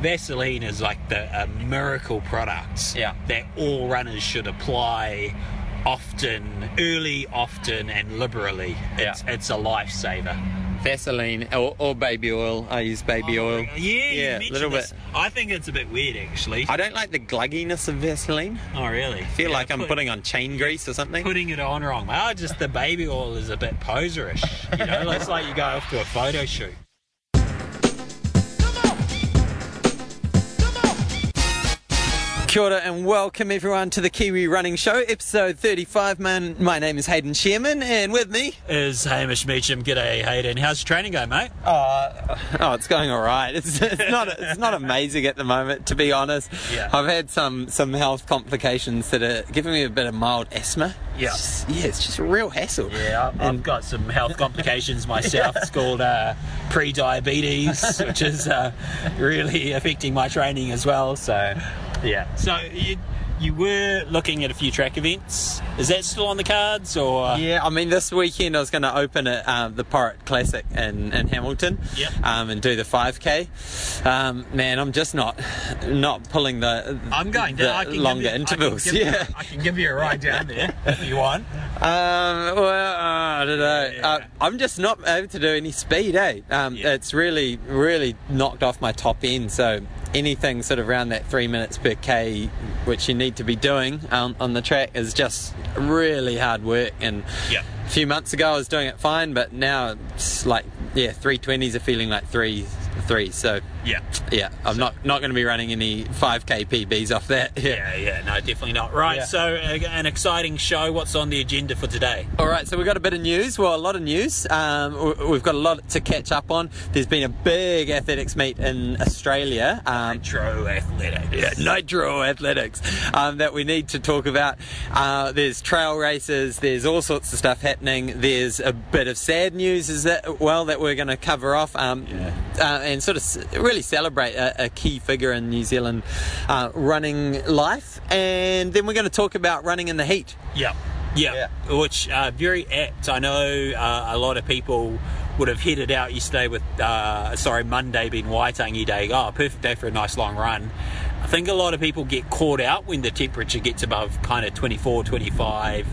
Vaseline is like the a miracle product Yeah. that all runners should apply often, early, often, and liberally. It's, it's a lifesaver. Vaseline or, or baby oil. I use baby oh, oil. Oh, Yeah, you yeah, mentioned little this. bit. I think it's a bit weird, actually. I don't like the glugginess of Vaseline. oh, really? I feel Yeah, like I'm putting on chain grease or something. putting it on wrong. Oh, just the baby oil is a bit poserish. You know, it's like you go off to a photo shoot. Kia ora and welcome everyone to the Kiwi Running Show, episode 35. Man, my name is Hayden Shearman, and with me, Is Hamish Meacham. G'day, Hayden. How's your training going, mate? uh, oh, it's going all right. It's, it's not it's not amazing at the moment, to be honest. Yeah. I've had some some health complications that are giving me a bit of mild asthma. Yeah. It's just- yeah, it's just a real hassle. Yeah, I've, I've got some health complications myself. It's called uh, pre-diabetes, which is uh, really affecting my training as well. So, yeah. So you you were looking at a few track events. Is that still on the cards, or Yeah, I mean, this weekend I was going to open at um, the Porritt Classic in, in Hamilton Yep. um, and do the 5K. Um, man, I'm just not not pulling the, I'm going the down. I can longer you, intervals. I can yeah. You, I can give you a ride down there if you want. Um, well, uh, I don't know. Yeah. Uh, I'm just not able to do any speed, eh? Um, Yeah. It's really, really knocked off my top end. So anything sort of around that three minutes per k, which you need to be doing um, on the track, is just really hard work. And Yeah. a few months ago I was doing it fine, but now it's like yeah, three twenties are feeling like three three. So Yeah. yeah, I'm not not going to be running any five k PBs off that. Yeah, yeah, no, definitely not. Right, Yeah. so uh, an exciting show. What's on the agenda for today? All right, so we've got a bit of news. Well, a lot of news. Um, we've got a lot to catch up on. There's been a big athletics meet in Australia. Um, Nitro Athletics. yeah, Nitro Athletics um, that we need to talk about. Uh, there's trail races. There's all sorts of stuff happening. There's a bit of sad news as that well that we're going to cover off um, uh, and sort of really celebrate a, a key figure in New Zealand uh, running life. And then we're going to talk about running in the heat. Yep. Yep. Which uh, very apt. I know uh, a lot of people would have headed out yesterday with, uh, sorry, Monday being Waitangi Day. Oh, perfect day for a nice long run. I think a lot of people get caught out when the temperature gets above kind of 24, 25,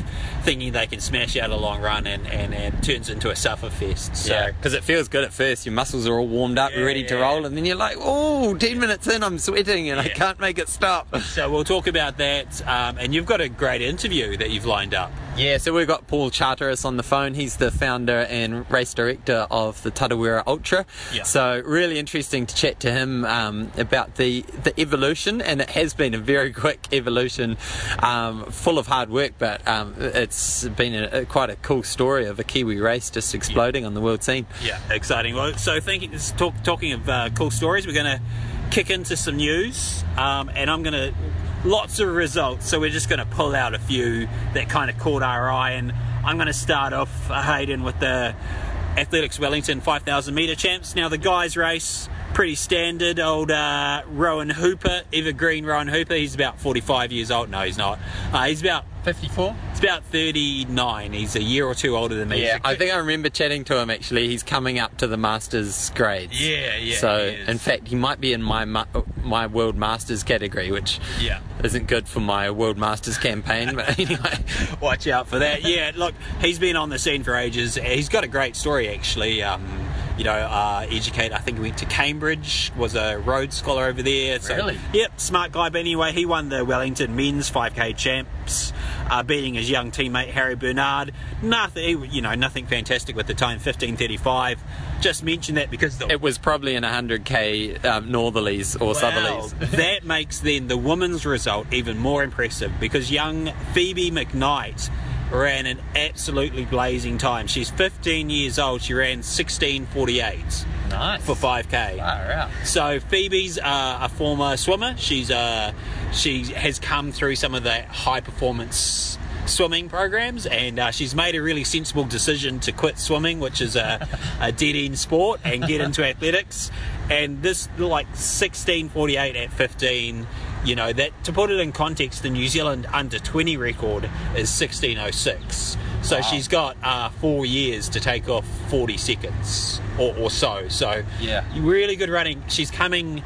thinking they can smash out a long run and, and, and it turns into a suffer fest. So, because it feels good at first. Your muscles are all warmed up, Yeah, ready to yeah. roll, and then you're like, oh, 10 minutes in, I'm sweating and I can't make it stop. so we'll talk about that. Um, and you've got a great interview that you've lined up. Yeah, so we've got Paul Charteris on the phone. He's the founder and race director of the Tarawera Ultra. Yeah. So really interesting to chat to him um, about the the evolution, and it has been a very quick evolution, um, full of hard work, but um, it's been a, a, quite a cool story of a Kiwi race just exploding on the world scene. Yeah, exciting. Well, so thinking, talk, talking of uh, cool stories, we're going to kick into some news, um, and I'm going to lots of results. So we're just going to pull out a few that kind of caught our eye, and I'm going to start off uh, Hayden with the Athletics Wellington 5,000 metre champs. Now the guys race pretty standard. Old uh, Rowan Hooper, evergreen Rowan Hooper. He's about 45 years old. No, he's not. Uh, he's about 54? he's about 39. He's a year or two older than me. Yeah, I think I remember chatting to him actually. He's coming up to the Masters grades. Yeah, yeah, So, in fact, he might be in my my World Masters category, which Yeah. isn't good for my World Masters campaign. But anyway, Watch out for that. Yeah, look, he's been on the scene for ages. He's got a great story, actually. Um, you know, uh, educate. I think he went to Cambridge, was a Rhodes Scholar over there. So, Really? Yep, smart guy. But anyway, he won the Wellington Men's 5K champs, uh, beating his young teammate Harry Bernard. Nothing, you know, nothing fantastic with the time, 15:35. Just mention that because the it was probably in 100k um, northerlies or Wow. southerlies. that makes then the women's result even more impressive because young Phoebe McKnight ran an absolutely blazing time. She's 15 years old. She ran 16:48 Nice. for 5k. Far. So Phoebe's uh, a former swimmer. She's uh, she has come through some of the high performance swimming programs, and uh, she's made a really sensible decision to quit swimming, which is a, a dead end sport, and get into athletics. And this like 16:48 at 15. You know that to put it in context, the New Zealand under 20 record is 1606. So she's got uh, four years to take off 40 seconds or, or so. So Yeah. really good running. She's coming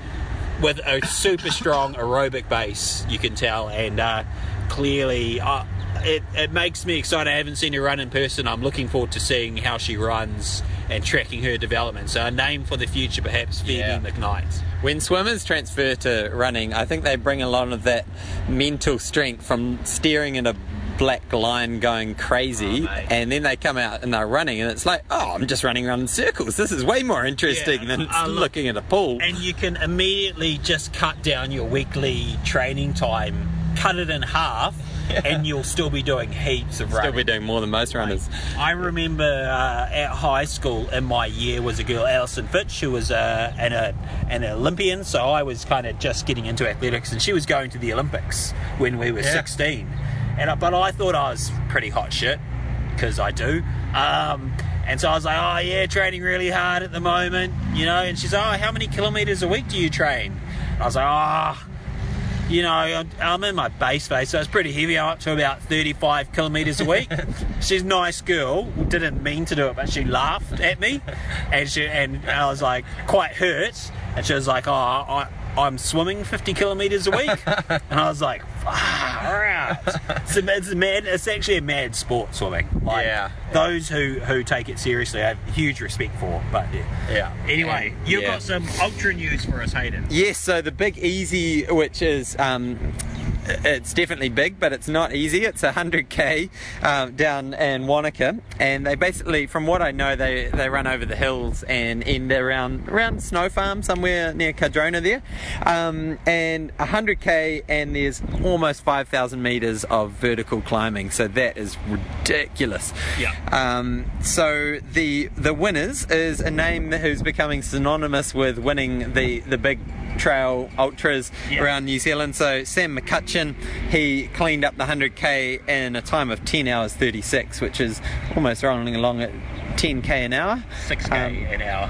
with a super strong aerobic base, you can tell, and uh, clearly. Uh, it, it makes me excited. I haven't seen her run in person. I'm looking forward to seeing how she runs and tracking her development. So, a name for the future, perhaps Phoebe Yeah. McKnight. When swimmers transfer to running, I think they bring a lot of that mental strength from staring at a black line going crazy, Oh, and then they come out and they're running, and it's like, oh, I'm just running around in circles. This is way more interesting Yeah, than uh, look- looking at a pool. And you can immediately just cut down your weekly training time, cut it in half, and you'll still be doing heaps of running. Still be doing more than most runners. I remember uh, at high school in my year was a girl, Alison Fitch, who was uh, an, uh, an Olympian. So I was kind of just getting into athletics, and she was going to the Olympics when we were Yeah. 16. And I, but I thought I was pretty hot shit because I do. Um, and so I was like, oh yeah, training really hard at the moment, you know. And she's, like, oh, how many kilometers a week do you train? I was like, oh you know, I'm- in my base phase, so it's pretty heavy. I'm up to about 35 kilometres a week. She's a nice girl, didn't mean to do it, but she laughed at me, and she and I was like quite hurt, and she was like, "Oh, I, I'm swimming 50 kilometres a week," and I was like, "Far out." It's a, it's a mad. It's actually a mad sport, swimming. Like, Yeah. Those who who take it seriously, I have huge respect for. But yeah. Yeah. Anyway, And- you've yeah. got some ultra news for us, Hayden. Yes, so the big easy, which is um, it's definitely big, but it's not easy. It's 100k um, down in Wanaka, and they basically, from what I know, they, they run over the hills and end around around Snow Farm somewhere near Cardrona there, um, and 100k, and there's almost 5,000 meters of vertical climbing. So that is ridiculous. Yeah. Um, so the the winners is a name who's becoming synonymous with winning the the big trail ultras Yeah. around New Zealand. So Sam McCutcheon, he cleaned up the 100k in a time of 10 hours 36, which is almost rolling along at 10k an hour. 6k Um, an hour.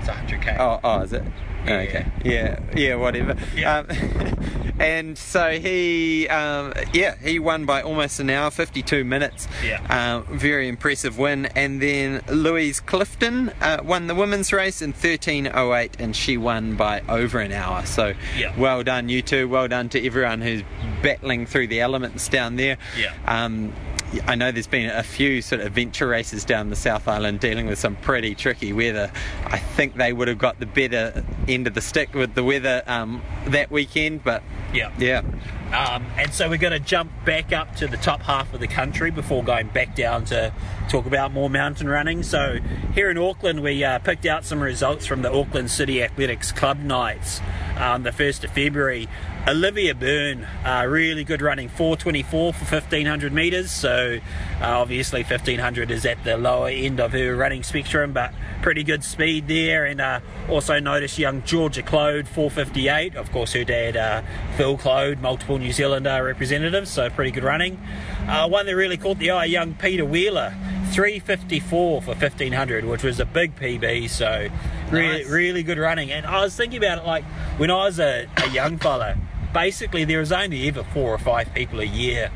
It's 100k. Oh, oh, is it? Oh, okay. Yeah, yeah, whatever. Yeah. Um, and so he, um, yeah, he won by almost an hour, 52 minutes. Yeah. Um, very impressive win. And then Louise Clifton uh, won the women's race in 13.08 and she won by over an hour. So Yeah. well done, you two. Well done to everyone who's battling through the elements down there. Yeah. Um, I know there's been a few sort of adventure races down the South Island dealing with some pretty tricky weather. I think they would have got the better end of the stick with the weather um, that weekend, but Yeah. yeah. Um, and so we're going to jump back up to the top half of the country before going back down to talk about more mountain running. So here in Auckland, we uh, picked out some results from the Auckland City Athletics Club nights, um, the 1st of February. Olivia Burne, uh, really good running, 424 for 1500 metres. So uh, obviously 1500 is at the lower end of her running spectrum, but pretty good speed there. And uh, also notice young Georgia Clode, 458. Of course, her dad, uh, Phil Clode, multiple New Zealand uh, representatives, so pretty good running. Uh, one that really caught the eye, young Peter Wheeler, 354 for 1500, which was a big PB. So really, Nice. really good running. And I was thinking about it like when I was a, a young fella, basically there was only ever four or five people a year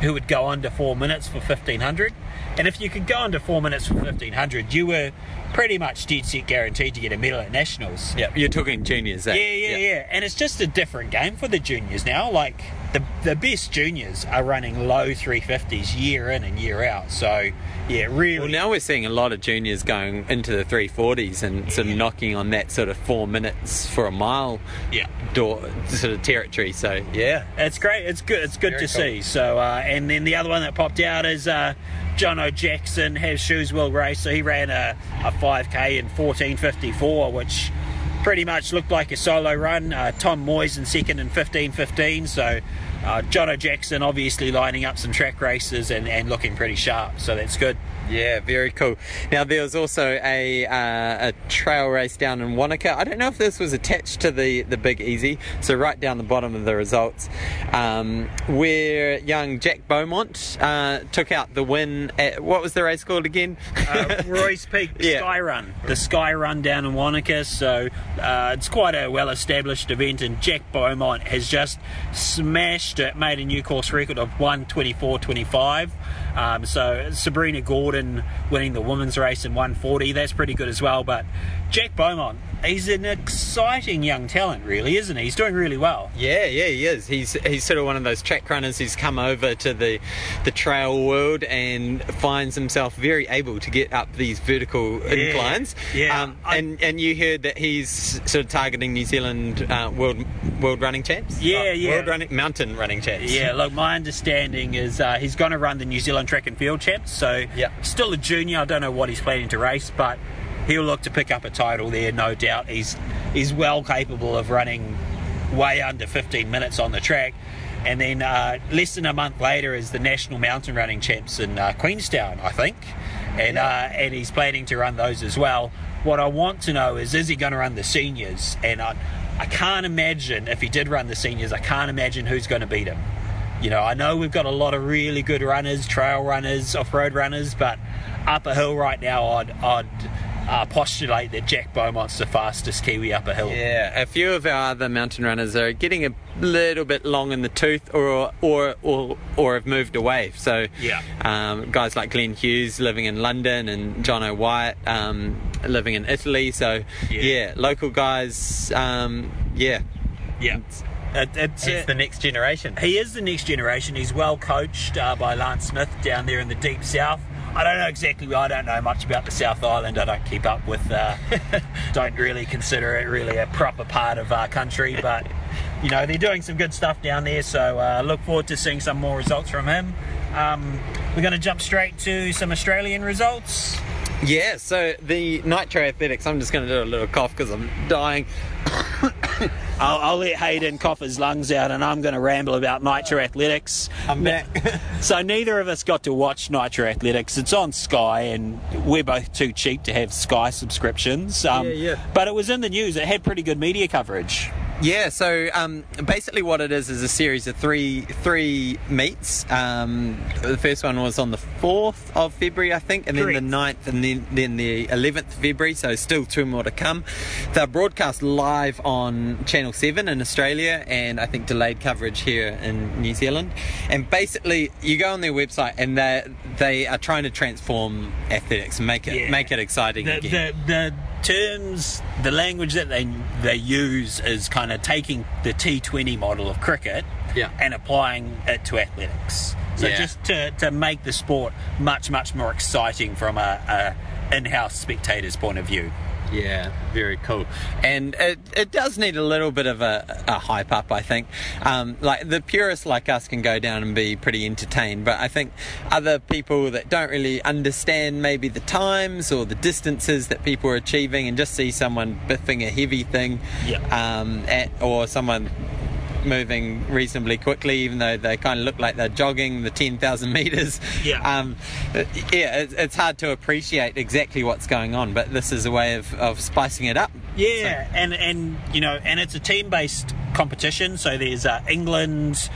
who would go under four minutes for 1500. And if you could go under four minutes for 1500, you were pretty much dead set guaranteed to get a medal at nationals. Yeah, you're talking juniors, eh? Yeah, yeah, yeah, And it's just a different game for the juniors now. Like the the best juniors are running low 350s year in and year out. So yeah, really. Well, now we're seeing a lot of juniors going into the 340s and sort of knocking on that sort of four minutes for a mile yeah. door sort of territory. So yeah, It's great. It's good. It's good Very to cool. see. So, uh, and then the other one that popped out is uh, Jono Jackson has shoes will race. So he ran a, a 5k in 14:54, which pretty much looked like a solo run. Uh, Tom Moyes in second in 15:15. So. Uh, Jono Jackson obviously lining up some track races and, and looking pretty sharp, so that's good. Yeah, very cool. Now there was also a uh, a trail race down in Wanaka. I don't know if this was attached to the the Big Easy. So right down the bottom of the results, um, where young Jack Beaumont uh, took out the win. At, what was the race called again? uh, Roys Peak Yeah. Sky Run, the Sky Run down in Wanaka. So uh, it's quite a well-established event, and Jack Beaumont has just smashed it, made a new course record of 124.25. Um, so Sabrina Gordon winning the women's race in 140, that's pretty good as well. But Jack Beaumont, he's an exciting young talent, really, isn't he? He's doing really well. Yeah, yeah, he is. He's he's sort of one of those track runners who's come over to the the trail world and finds himself very able to get up these vertical Yeah, inclines. yeah. Um, I- and and you heard that he's sort of targeting New Zealand uh, world world running champs. Yeah, yeah. World running mountain running champs. Yeah, look, my understanding is uh, he's going to run the New Zealand track and field champs. So, Yeah. still a junior. I don't know what he's planning to race, but he'll look to pick up a title there, no doubt. He's he's well capable of running way under 15 minutes on the track. And then uh, less than a month later is the national mountain running champs in uh, Queenstown, I think, and uh, and he's planning to run those as well. What I want to know is, is he going to run the seniors? And I, I can't imagine if he did run the seniors, I can't imagine who's going to beat him. You know, I know we've got a lot of really good runners, trail runners, off-road runners, but up a hill right now, I'd, I'd uh, postulate that Jack Beaumont's the fastest Kiwi up a hill. Yeah, a few of our other mountain runners are getting a little bit long in the tooth, or or or, or have moved away. So, Yeah. um, guys like Glenn Hughes living in London and Jono Wyatt um, living in Italy. So, Yeah. yeah, local guys. Um, yeah, yeah. It, it's, it's uh, the next generation. he is the next generation. He's well coached uh, by Lance Smith down there in the deep south. I don't know exactly. I don't know much about the South Island. I don't keep up with. Uh, don't really consider it really a proper part of our country, but you know they're doing some good stuff down there. So uh, look forward to seeing some more results from him. Um, we're going to jump straight to some Australian results. Yeah, so the Nitro Athletics. I'm just going to do a little cough because I'm dying. I'll, I'll let Hayden cough his lungs out, and I'm going to ramble about Nitro Athletics. I'm back. So neither of us got to watch Nitro Athletics. It's on Sky, and we're both too cheap to have Sky subscriptions. Um, Yeah, yeah. But it was in the news. It had pretty good media coverage. Yeah, so um, basically what it is is a series of three three meets. Um, the first one was on the 4th of February, I think, and Correct. then the 9th, and then, then the 11th of February, so still two more to come. They're broadcast live on Channel 7 in Australia, and I think delayed coverage here in New Zealand. And basically, you go on their website, and they they are trying to transform athletics and make it Yeah. make it exciting The, again. the, the terms, the language that they they use is kind of taking the T20 model of cricket Yeah. and applying it to athletics. So Yeah. just to, to make the sport much much more exciting from a, a in-house spectator's point of view. Yeah, very cool. And it, it does need a little bit of a, a hype up, I think. Um, like the purists like us can go down and be pretty entertained, but I think other people that don't really understand maybe the times or the distances that people are achieving and just see someone biffing a heavy thing Yeah. um, at, or someone moving reasonably quickly, even though they kind of look like they're jogging the 10,000 meters. Yeah. Um, yeah, it's, it's hard to appreciate exactly what's going on, but this is a way of, of spicing it up. Yeah, and and you know, and it's a team-based competition. So there's uh, England,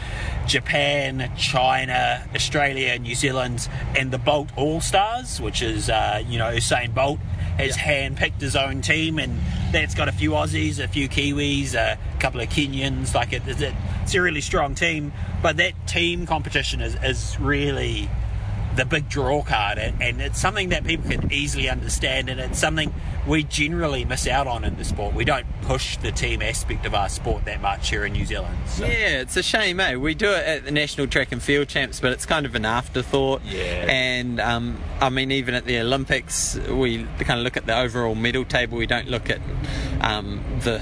Japan, China, Australia, New Zealand, and the Bolt All Stars, which is uh, you know Usain Bolt has hand-picked his own team, and that's got a few Aussies, a few Kiwis, a couple of Kenyans. Like it, it's a really strong team. But that team competition is is really the big draw card, and, and it's something that people can easily understand, and it's something we generally miss out on in the sport. We don't push the team aspect of our sport that much here in New Zealand. So. Yeah, it's a shame, eh? We do it at the National Track and Field Champs, but it's kind of an afterthought. Yeah. And um, I mean, even at the Olympics, we kind of look at the overall medal table. We don't look at um, the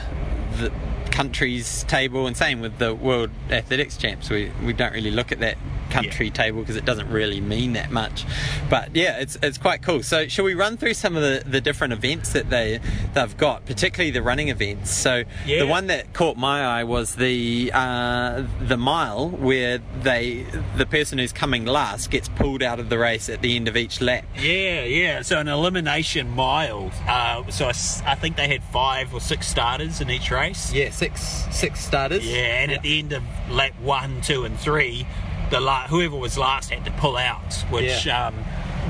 the countries table, and same with the World Athletics Champs. We we don't really look at that country table because it doesn't really mean that much. But yeah, it's it's quite cool. So shall we run through some of the, the different events that they they've got, particularly the running events? So Yeah. the one that caught my eye was the uh, the mile where they the person who's coming last gets pulled out of the race at the end of each lap. Yeah, yeah. So an elimination mile. Uh, so I think they had five or six starters in each race. Yeah, six six starters. Yeah, and at the end of lap one, two, and three, the la- whoever was last had to pull out, which Yeah. um,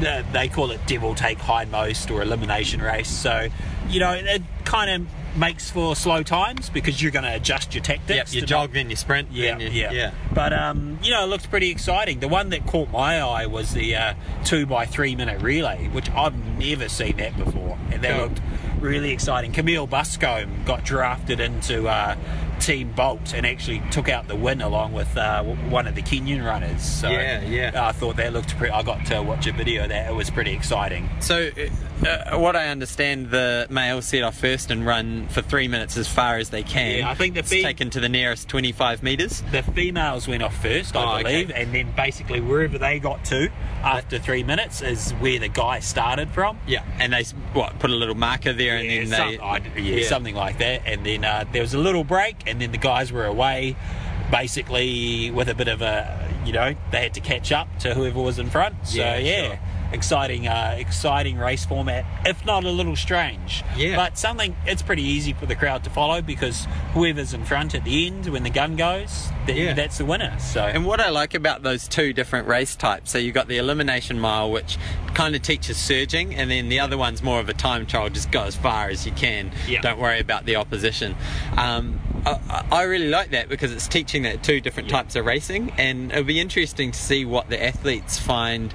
the, they call it devil take hindmost or elimination race. So, you know, it kind of makes for slow times because you're going to adjust your tactics. Yep, you to jog, then you sprint. yeah, you, yeah, yeah. But um, you know, it looks pretty exciting. The one that caught my eye was the uh, two by three minute relay, which I've never seen that before, and that Cool. looked really exciting. Camille Buscombe got drafted into uh, Team Bolt and actually took out the win along with uh, one of the Kenyan runners. So Yeah, yeah. I thought that looked pretty. I got to watch a video of that. It was pretty exciting. So, uh, what I understand, the males set off first and run for three minutes as far as they can. Yeah, I think the fee- taken to the nearest 25 metres. The females went off first, I Oh, okay. believe, and then basically wherever they got to after three minutes is where the guy started from. Yeah, and they what put a little marker there, and Yeah, then some- they I- yeah, something like that. And then uh, there was a little break, and then the guys were away, basically with a bit of a, you know, they had to catch up to whoever was in front. So Yeah, yeah. sure. Exciting, uh, exciting race format. If not a little strange, Yeah. But something it's pretty easy for the crowd to follow because whoever's in front at the end when the gun goes, then Yeah. that's the winner. So And what I like about those two different race types, so you've got the elimination mile, which kind of teaches surging, and then the other one's more of a time trial, just go as far as you can. Yeah. Don't worry about the opposition. Um, I, I really like that because it's teaching that two different Yeah. types of racing, and it'll be interesting to see what the athletes find.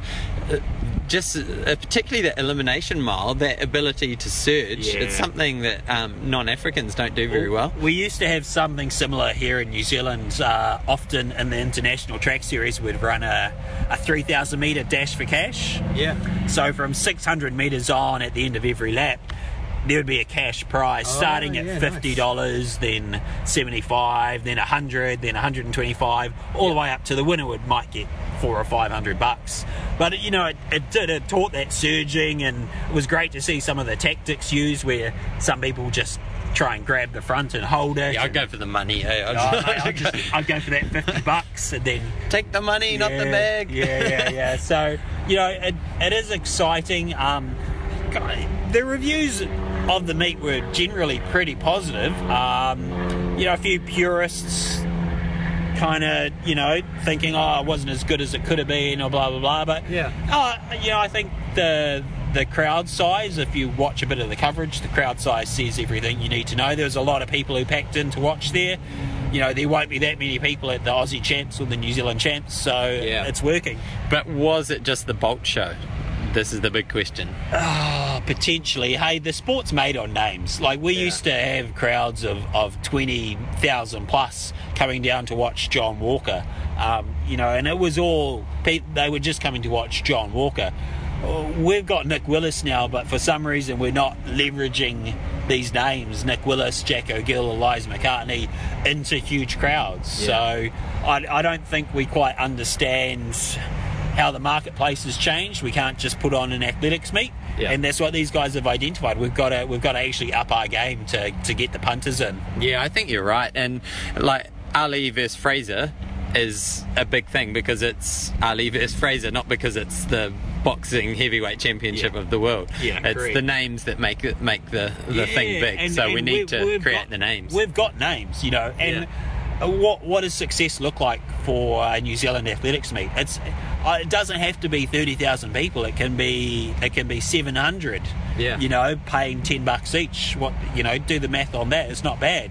Just uh, particularly the elimination mile, that ability to surge. Yeah. It's something that um, non-Africans don't do very well. We used to have something similar here in New Zealand. Uh, often in the international track series, we'd run a, a 3,000 metre dash for cash. Yeah. So from 600 metres on at the end of every lap, there would be a cash prize Oh, starting at yeah, fifty dollars, then seventy-five, then hundred, then one hundred and twenty-five, all the way up to the winner would might get four or five hundred bucks. But you know, it, it did it taught that surging, and it was great to see some of the tactics used where some people just try and grab the front and hold it. Yeah, I'd go for the money. Hey, I'd, Oh, mate, I'd, just, I'd go for that 50 bucks and then take the money, not the bag. Yeah, yeah, yeah. So you know, it, it is exciting. Um, the reviews of the meet were generally pretty positive. Um, you know, a few purists kind of you know thinking, oh, it wasn't as good as it could have been, or blah blah blah. But Yeah. uh, you know, I think the the crowd size, if you watch a bit of the coverage, the crowd size says everything you need to know. There was a lot of people who packed in to watch there. You know, there won't be that many people at the Aussie champs or the New Zealand champs, so Yeah. it's working. But was it just the Bolt show? This is the big question. Oh, potentially. Hey, the sport's made on names. Like we Yeah. used to have crowds of, of twenty thousand plus coming down to watch John Walker. Um, you know, and it was all they were just coming to watch John Walker. Oh, We've got Nick Willis now, but for some reason we're not leveraging these names, Nick Willis, Jacko Gill, Eliza McCartney, into huge crowds. Yeah. So I, I don't think we quite understand how the marketplace has changed. We can't just put on an athletics meet, Yeah. and that's what these guys have identified. We've got to we've got to actually up our game to, to get the punters in. Yeah, I think you're right. And like Ali versus Fraser is a big thing because it's Ali versus Fraser, not because it's the boxing heavyweight championship Yeah. of the world. Yeah, it's correct. the names that make it make the the thing big. and- so we need to create got- the names. We've got names, you know, and uh what what does success look like for a New Zealand athletics meet? It's uh, it doesn't have to be thirty thousand people. It can be it can be seven hundred. Yeah. you know, paying ten bucks each. What you know, do the math on that. It's not bad.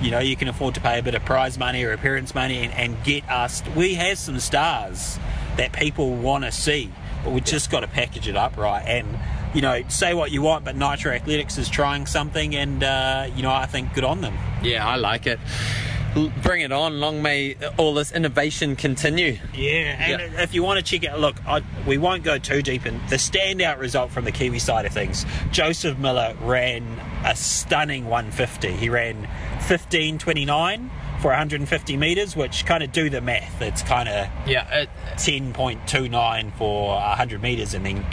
You know, you can afford to pay a bit of prize money or appearance money and, and get us. We have some stars that people want to see, but we just got to package it up right. And you know, say what you want, but Nitro Athletics is trying something, and uh, you know, I think good on them. yeah, I like it. Bring it on. Long may all this innovation continue. Yeah, and Yeah. if you want to check out, look, I, we won't go too deep in the standout result from the Kiwi side of things. Joseph Miller ran a stunning 150. He ran 15.29 for 150 meters, which kind of do the math. It's kind of Yeah, it, 10.29 for 100 meters, and then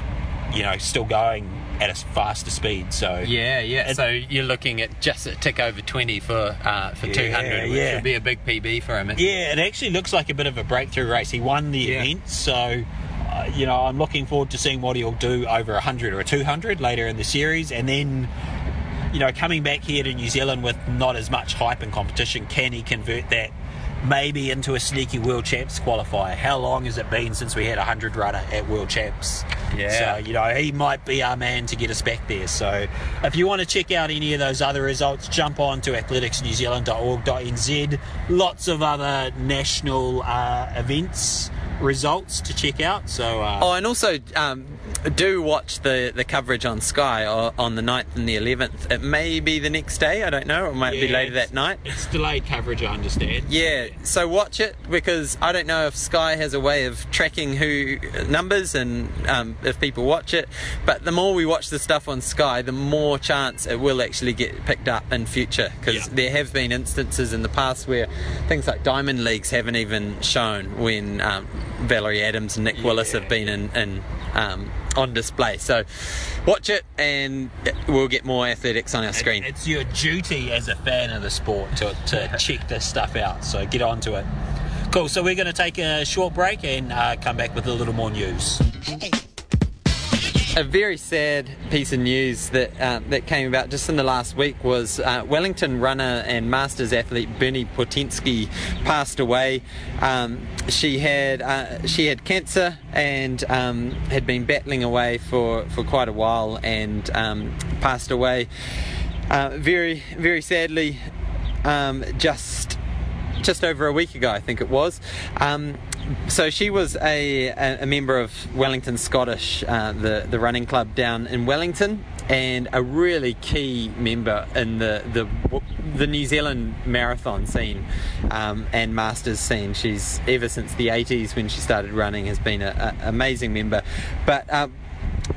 you know still going at a faster speed. So Yeah, yeah. It- so you're looking at just a tick over 20 for uh, for Yeah, 200, which yeah. would be a big PB for him. Yeah, it actually looks like a bit of a breakthrough race. He won the Yeah. event, so uh, you know I'm looking forward to seeing what he'll do over a hundred or a two hundred later in the series, and then you know coming back here to New Zealand with not as much hype and competition, can he convert that maybe into a sneaky World Champs qualifier. How long has it been since we had a 100 runner at World Champs? Yeah. So, you know, he might be our man to get us back there. So if you want to check out any of those other results, jump on to athleticsnewzealand.org.nz. Lots of other national uh, events results to check out. So, uh, Oh, and also um, do watch the, the coverage on Sky o- on the 9th and the 11th. It may be the next day, I don't know. It might be later that night. It's delayed coverage, I understand. Yeah, so watch it because I don't know if Sky has a way of tracking who numbers and um, if people watch it. But the more we watch the stuff on Sky, the more chance it will actually get picked up in future. Because Yeah. there have been instances in the past where things like Diamond Leagues haven't even shown when um, Valerie Adams and Nick Willis have been in. in um, on display, so watch it, and we'll get more athletics on our screen. It's your duty as a fan of the sport to, to check this stuff out. So get on to it. Cool. So we're going to take a short break and uh, come back with a little more news. A very sad piece of news that uh, that came about just in the last week was uh, Wellington runner and Masters athlete Bernie Portenski passed away. Um, she had uh, she had cancer and um, had been battling away for, for quite a while and um, passed away. Uh, very very sadly, um, just just over a week ago, I think it was. Um, so she was a, a, member of Wellington Scottish, uh, the the running club down in Wellington, and a really key member in the the the New Zealand marathon scene um, and masters scene. She's ever since the 80s when she started running has been an amazing member, but. Um,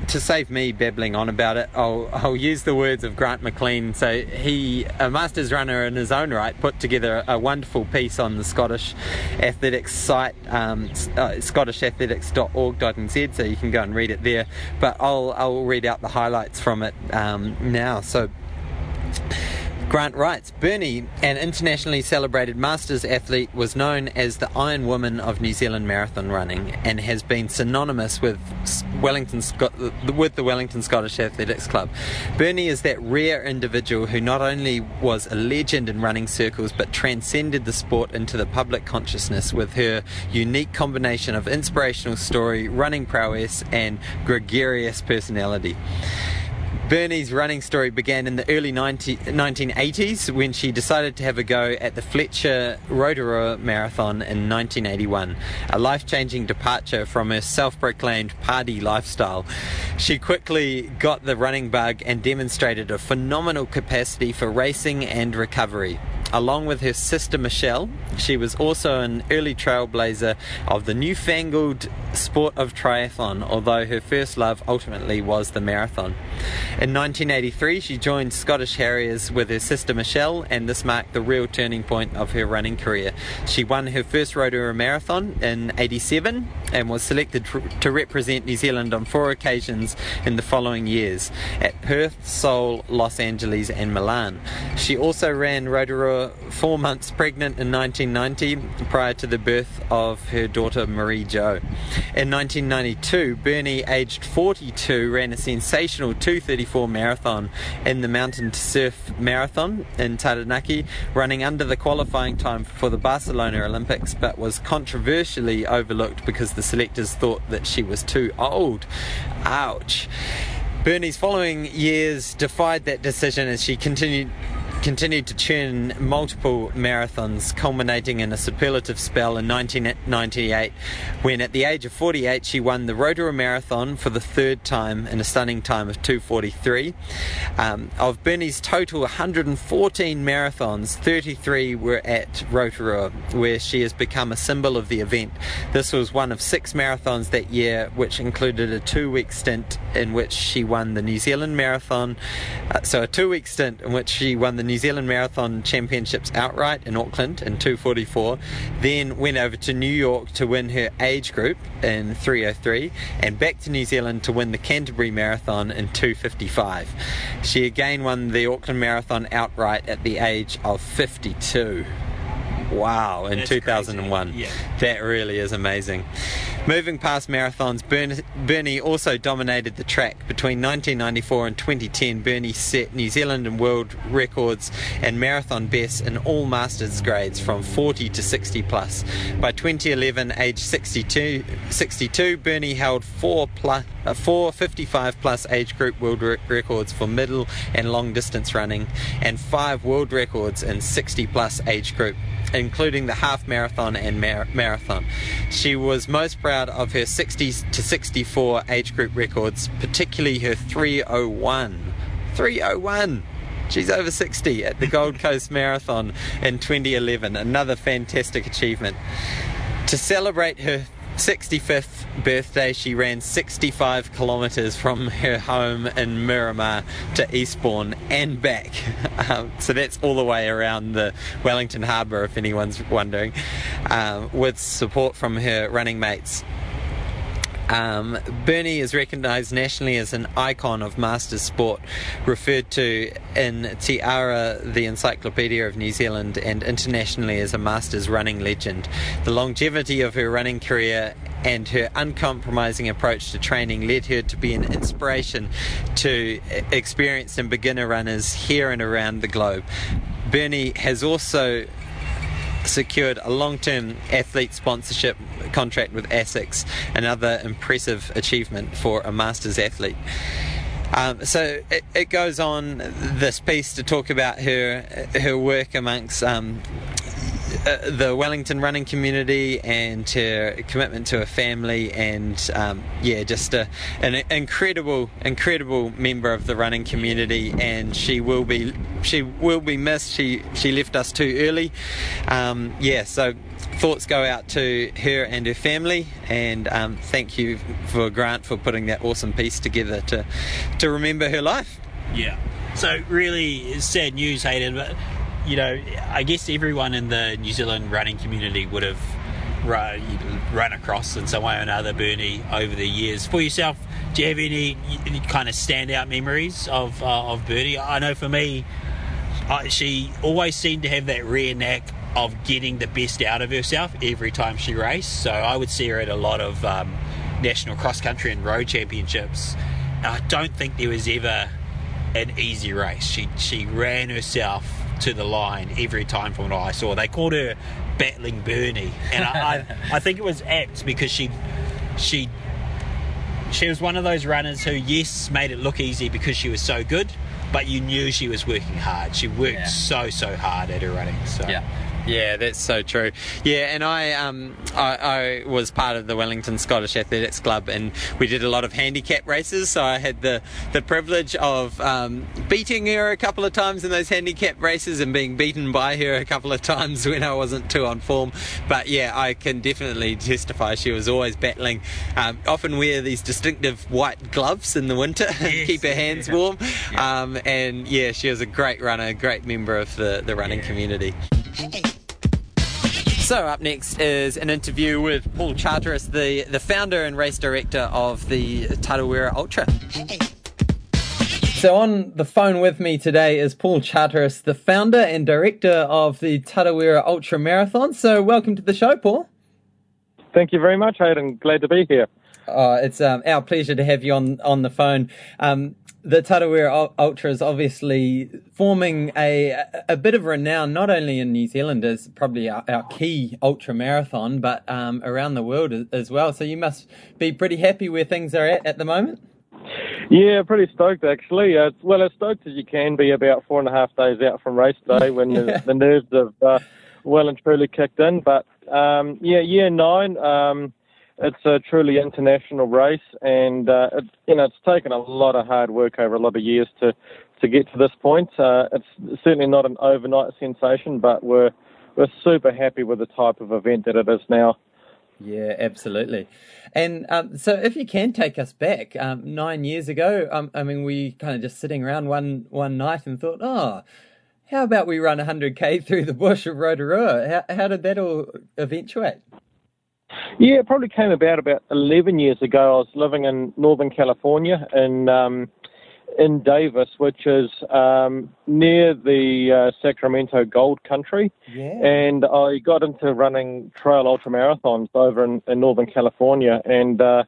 to save me babbling on about it, I'll, I'll use the words of Grant McLean. So he, a masters runner in his own right, put together a wonderful piece on the Scottish athletics site, um, uh, scottishathletics.org.nz, so you can go and read it there. But I'll I'll read out the highlights from it um, now. So. Grant writes Bernie, an internationally celebrated Masters athlete, was known as the Iron Woman of New Zealand marathon running and has been synonymous with Wellington with the Wellington Scottish Athletics Club. Bernie is that rare individual who not only was a legend in running circles but transcended the sport into the public consciousness with her unique combination of inspirational story, running prowess, and gregarious personality. Bernie's running story began in the early 90, 1980s when she decided to have a go at the Fletcher Rotorua Marathon in 1981, a life changing departure from her self proclaimed party lifestyle. She quickly got the running bug and demonstrated a phenomenal capacity for racing and recovery. Along with her sister Michelle, she was also an early trailblazer of the newfangled sport of triathlon, although her first love ultimately was the marathon. In 1983, she joined Scottish Harriers with her sister Michelle, and this marked the real turning point of her running career. She won her first Rotorua Marathon in 87 and was selected to represent New Zealand on four occasions in the following years at Perth, Seoul, Los Angeles, and Milan. She also ran Rotorua four months pregnant in 1990 prior to the birth of her daughter Marie Jo. In 1992, Bernie, aged 42, ran a sensational 234 marathon in the Mountain to Surf Marathon in Taranaki, running under the qualifying time for the Barcelona Olympics, but was controversially overlooked because the selectors thought that she was too old. Ouch. Bernie's following years defied that decision as she continued continued to churn multiple marathons, culminating in a superlative spell in 1998 when, at the age of 48, she won the Rotorua Marathon for the third time in a stunning time of 2:43. Um, of Bernie's total 114 marathons, 33 were at Rotorua, where she has become a symbol of the event. This was one of six marathons that year, which included a two-week stint in which she won the New Zealand Marathon. Uh, so a two-week stint in which she won the New Zealand Marathon Championships outright in Auckland in 2:44, then went over to New York to win her age group in 3:03, and back to New Zealand to win the Canterbury Marathon in 2:55. She again won the Auckland Marathon outright at the age of 52. Wow, in That's 2001. yeah. That really is amazing. Moving past marathons, Bernie also dominated the track. Between 1994 and 2010, Bernie set New Zealand and world records and marathon bests in all masters grades from 40 to 60 plus. By 2011, age 62, 62 Bernie held four, plus, uh, four 55 plus age group world re- records for middle and long distance running and five world records in 60 plus age group including the half marathon and mar- marathon. She was most proud of her 60 to 64 age group records, particularly her 301. 301! She's over 60 at the Gold Coast Marathon in 2011, another fantastic achievement. To celebrate her 65th birthday, she ran 65 kilometres from her home in Miramar to Eastbourne and back. Um, so that's all the way around the Wellington Harbour, if anyone's wondering, um, with support from her running mates. Um, Bernie is recognised nationally as an icon of masters sport, referred to in Te Ara, the Encyclopedia of New Zealand, and internationally as a masters running legend. The longevity of her running career and her uncompromising approach to training led her to be an inspiration to experienced and beginner runners here and around the globe. Bernie has also secured a long term athlete sponsorship contract with ASICS, another impressive achievement for a Masters athlete. Um, so it, it, goes on this piece to talk about her her work amongst um, uh, the Wellington running community and her commitment to her family, and um, yeah, just a, an incredible, incredible member of the running community. And she will be, she will be missed. She she left us too early. Um, yeah, so thoughts go out to her and her family, and um, thank you for Grant for putting that awesome piece together to to remember her life. Yeah. So really sad news, Hayden, but you know, I guess everyone in the New Zealand running community would have run, run across in some way or another Bernie over the years. For yourself, do you have any, any kind of standout memories of uh, of Bernie? I know for me, uh, she always seemed to have that rare knack of getting the best out of herself every time she raced. So I would see her at a lot of um, national cross country and road championships. I don't think there was ever an easy race. She she ran herself to the line every time from what I saw. They called her battling Bernie, and I, I, I think it was apt because she she she was one of those runners who yes made it look easy because she was so good, but you knew she was working hard. She worked yeah. so so hard at her running. So yeah. Yeah, that's so true. Yeah, and I, um, I, I was part of the Wellington Scottish Athletics Club, and we did a lot of handicap races. So I had the the privilege of um, beating her a couple of times in those handicap races, and being beaten by her a couple of times when I wasn't too on form. But yeah, I can definitely testify she was always battling. Um, often wear these distinctive white gloves in the winter, yes. keep her hands warm. Yeah. Um, and yeah, she was a great runner, great member of the the running yeah. community. Hey. So up next is an interview with Paul Charteris, the, the founder and race director of the Tarawera Ultra. So on the phone with me today is Paul Charteris, the founder and director of the Tarawera Ultra Marathon. So welcome to the show, Paul. Thank you very much, Hayden. Glad to be here. Oh, it's um, our pleasure to have you on on the phone. Um, the Tarawera Ultra is obviously forming a a bit of renown not only in New Zealand as probably our, our key ultra marathon, but um, around the world as well. So you must be pretty happy where things are at at the moment. Yeah, pretty stoked actually. Uh, well, as stoked as you can be about four and a half days out from race day when the, the nerves have uh, well and truly kicked in. But um, yeah, year nine. Um, it's a truly international race, and uh, it, you know it's taken a lot of hard work over a lot of years to to get to this point. Uh, it's certainly not an overnight sensation, but we're we're super happy with the type of event that it is now. Yeah, absolutely. And um, so, if you can take us back um, nine years ago, um, I mean, we kind of just sitting around one one night and thought, oh, how about we run 100k through the bush of Rotorua? How, how did that all eventuate? Yeah, it probably came about about 11 years ago. I was living in Northern California in um, in Davis, which is um, near the uh, Sacramento Gold Country. Yeah. And I got into running trail ultra marathons over in, in Northern California and uh,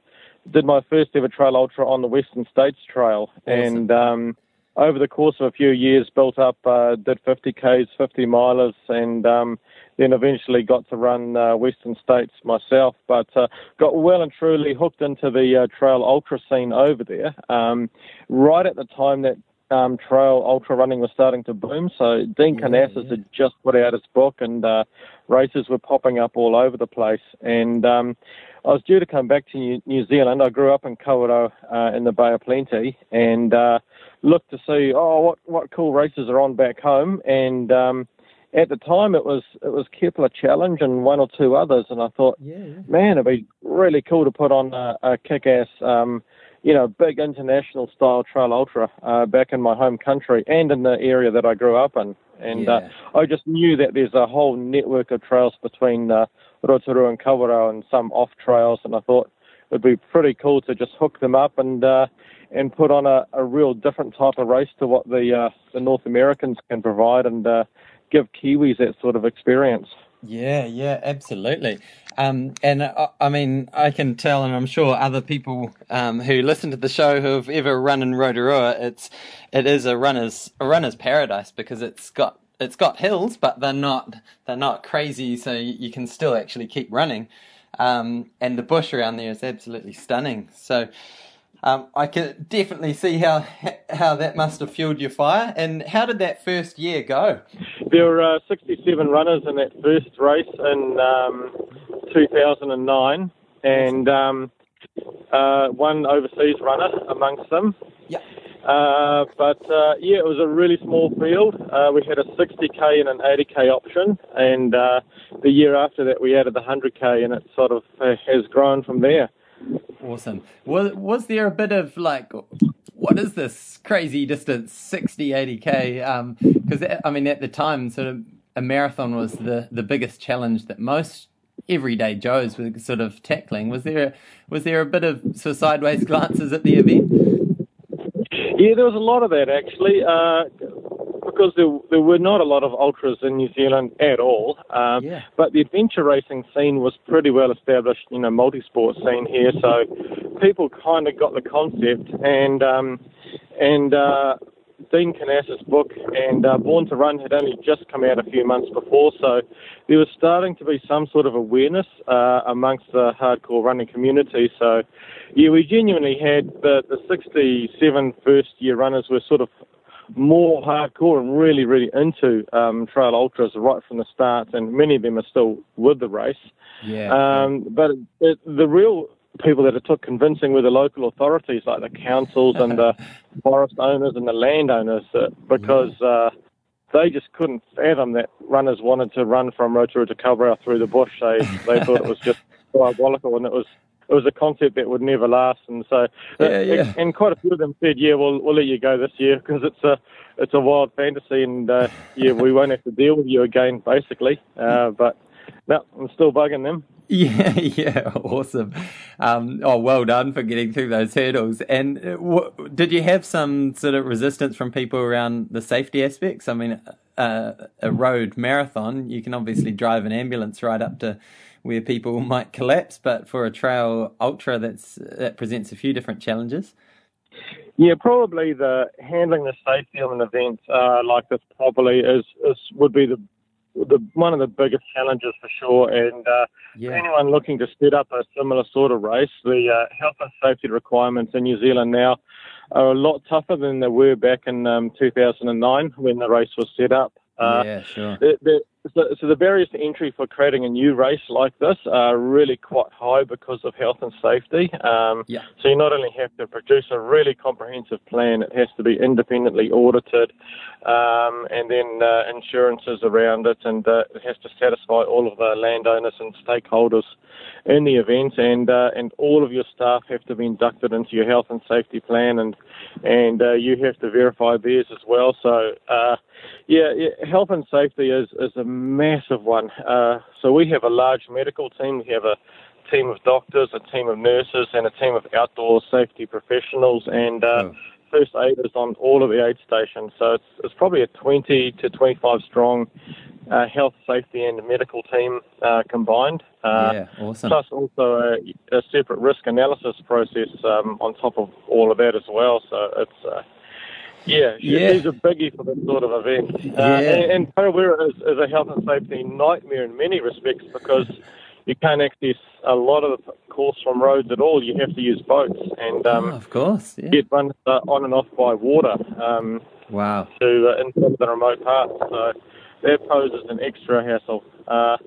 did my first ever trail ultra on the Western States Trail. Awesome. And um, over the course of a few years, built up, uh, did 50 Ks, 50 milers, and um, then eventually got to run uh, Western States myself, but uh, got well and truly hooked into the uh, trail ultra scene over there. Um, right at the time that um, trail ultra running was starting to boom, so Dean Yeah, yeah. had just put out his book, and uh, races were popping up all over the place. And um, I was due to come back to New, New Zealand. I grew up in Kawerau uh, in the Bay of Plenty, and uh, looked to see oh what what cool races are on back home and um at the time it was it was Kepler Challenge and one or two others and I thought Yeah. man it'd be really cool to put on a, a kick ass um you know big international style trail ultra uh, back in my home country and in the area that I grew up in and Yeah. uh, I just knew that there's a whole network of trails between uh, Rotorua and Kawerau and some off trails and I thought it'd be pretty cool to just hook them up and uh, and put on a, a real different type of race to what the uh, the North Americans can provide and uh, give Kiwis that sort of experience. Yeah, yeah, absolutely. Um, and I, I mean, I can tell, and I'm sure other people um, who listen to the show who have ever run in Rotorua, it's it is a runner's a runner's paradise because it's got it's got hills, but they're not they're not crazy, so you, you can still actually keep running. Um, and the bush around there is absolutely stunning. So. Um, I can definitely see how how that must have fueled your fire. And how did that first year go? There were uh, 67 runners in that first race in um, 2009, and um, uh, one overseas runner amongst them. Yeah. Uh, but uh, yeah, it was a really small field. Uh, we had a 60k and an 80k option, and uh, the year after that we added the 100k, and it sort of uh, has grown from there. Awesome. Was was there a bit of like, what is this crazy distance, 60, 80k? Because I mean, at the time, sort of a marathon was the the biggest challenge that most everyday Joes were sort of tackling. Was there was there a bit of sort of sideways glances at the event? Yeah, there was a lot of that actually, uh, because there, there were not a lot of ultras in New Zealand at all. Um, Yeah. But the adventure racing scene was pretty well established, you know, multi-sport scene here, so people kind of got the concept. And um, and uh, Dean Karnazes's book and uh, Born to Run had only just come out a few months before, so there was starting to be some sort of awareness uh, amongst the hardcore running community. So, yeah, we genuinely had the, the 67 first year runners were sort of more hardcore and really, really into um, trail ultras right from the start, and many of them are still with the race. Yeah. Um, but it, the real people that it took convincing were the local authorities, like the councils and the forest owners and the landowners, uh, because uh, they just couldn't fathom that runners wanted to run from Rotorua to Kawerau through the bush. They they thought it was just diabolical, and it was it was a concept that would never last. And so, uh, Yeah, yeah. and quite a few of them said, "Yeah, we'll we'll let you go this year because it's a it's a wild fantasy, and uh, yeah, we won't have to deal with you again, basically." Uh, but no, I'm still bugging them. Yeah, yeah, awesome. Um, oh, well done for getting through those hurdles. And uh, w- did you have some sort of resistance from people around the safety aspects? I mean, uh, a road marathon, you can obviously drive an ambulance right up to where people might collapse, but for a trail ultra, that's that presents a few different challenges. Yeah, probably the handling the safety of an event uh, like this probably is, is would be the the one of the biggest challenges for sure. And uh, Yeah. anyone looking to set up a similar sort of race, the uh, health and safety requirements in New Zealand now are a lot tougher than they were back in um, 2009 when the race was set up. Uh, yeah, sure. the, the, so, so the barriers to entry for creating a new race like this are really quite high because of health and safety. Um, Yeah. So you not only have to produce a really comprehensive plan, it has to be independently audited, um, and then uh, insurances around it, and uh, it has to satisfy all of the landowners and stakeholders in the event, and uh, and all of your staff have to be inducted into your health and safety plan, and and uh, you have to verify theirs as well. So. Yeah, yeah, health and safety is, is a massive one. Uh, so we have a large medical team. We have a team of doctors, a team of nurses, and a team of outdoor safety professionals. And uh, Oh. first aiders on all of the aid stations. So it's, it's probably a 20 to 25 strong uh, health, safety, and medical team uh, combined. Uh, yeah, awesome. Plus also a, a separate risk analysis process um, on top of all of that as well. So it's uh, yeah, Yeah. it's a biggie for this sort of event. Uh, Yeah. and, and Tarawera is, is a health and safety nightmare in many respects because you can't access a lot of the course from roads at all. You have to use boats and Oh, um, of course. Yeah. get run uh, on and off by water um, Wow. to uh, in some of the remote parts. So that poses an extra hassle. Uh,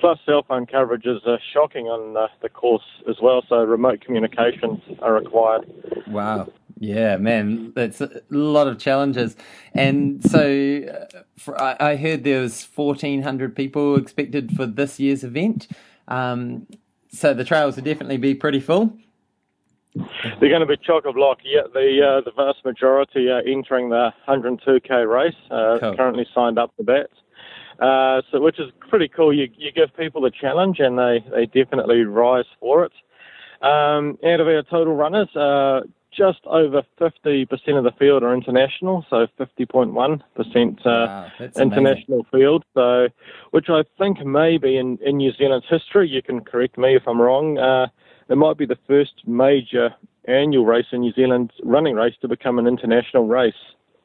plus, cell phone coverage is uh, shocking on uh, the course as well. So remote communications are required. Wow. Yeah, man, that's a lot of challenges. And so uh, for, I, I heard there was 1,400 people expected for this year's event. Um, so the trails will definitely be pretty full. They're going to be chock a block. Yeah, the uh, the vast majority are entering the 102k race. Uh, Cool. Currently signed up for that. Uh, so, which is pretty cool. You you give people a challenge, and they they definitely rise for it. Um, out of our total runners, uh, just over 50% of the field are international, so 50.1% uh, Wow, that's amazing. international field. So, which I think may be in, in New Zealand's history. You can correct me if I'm wrong. Uh, it might be the first major annual race in New Zealand's running race to become an international race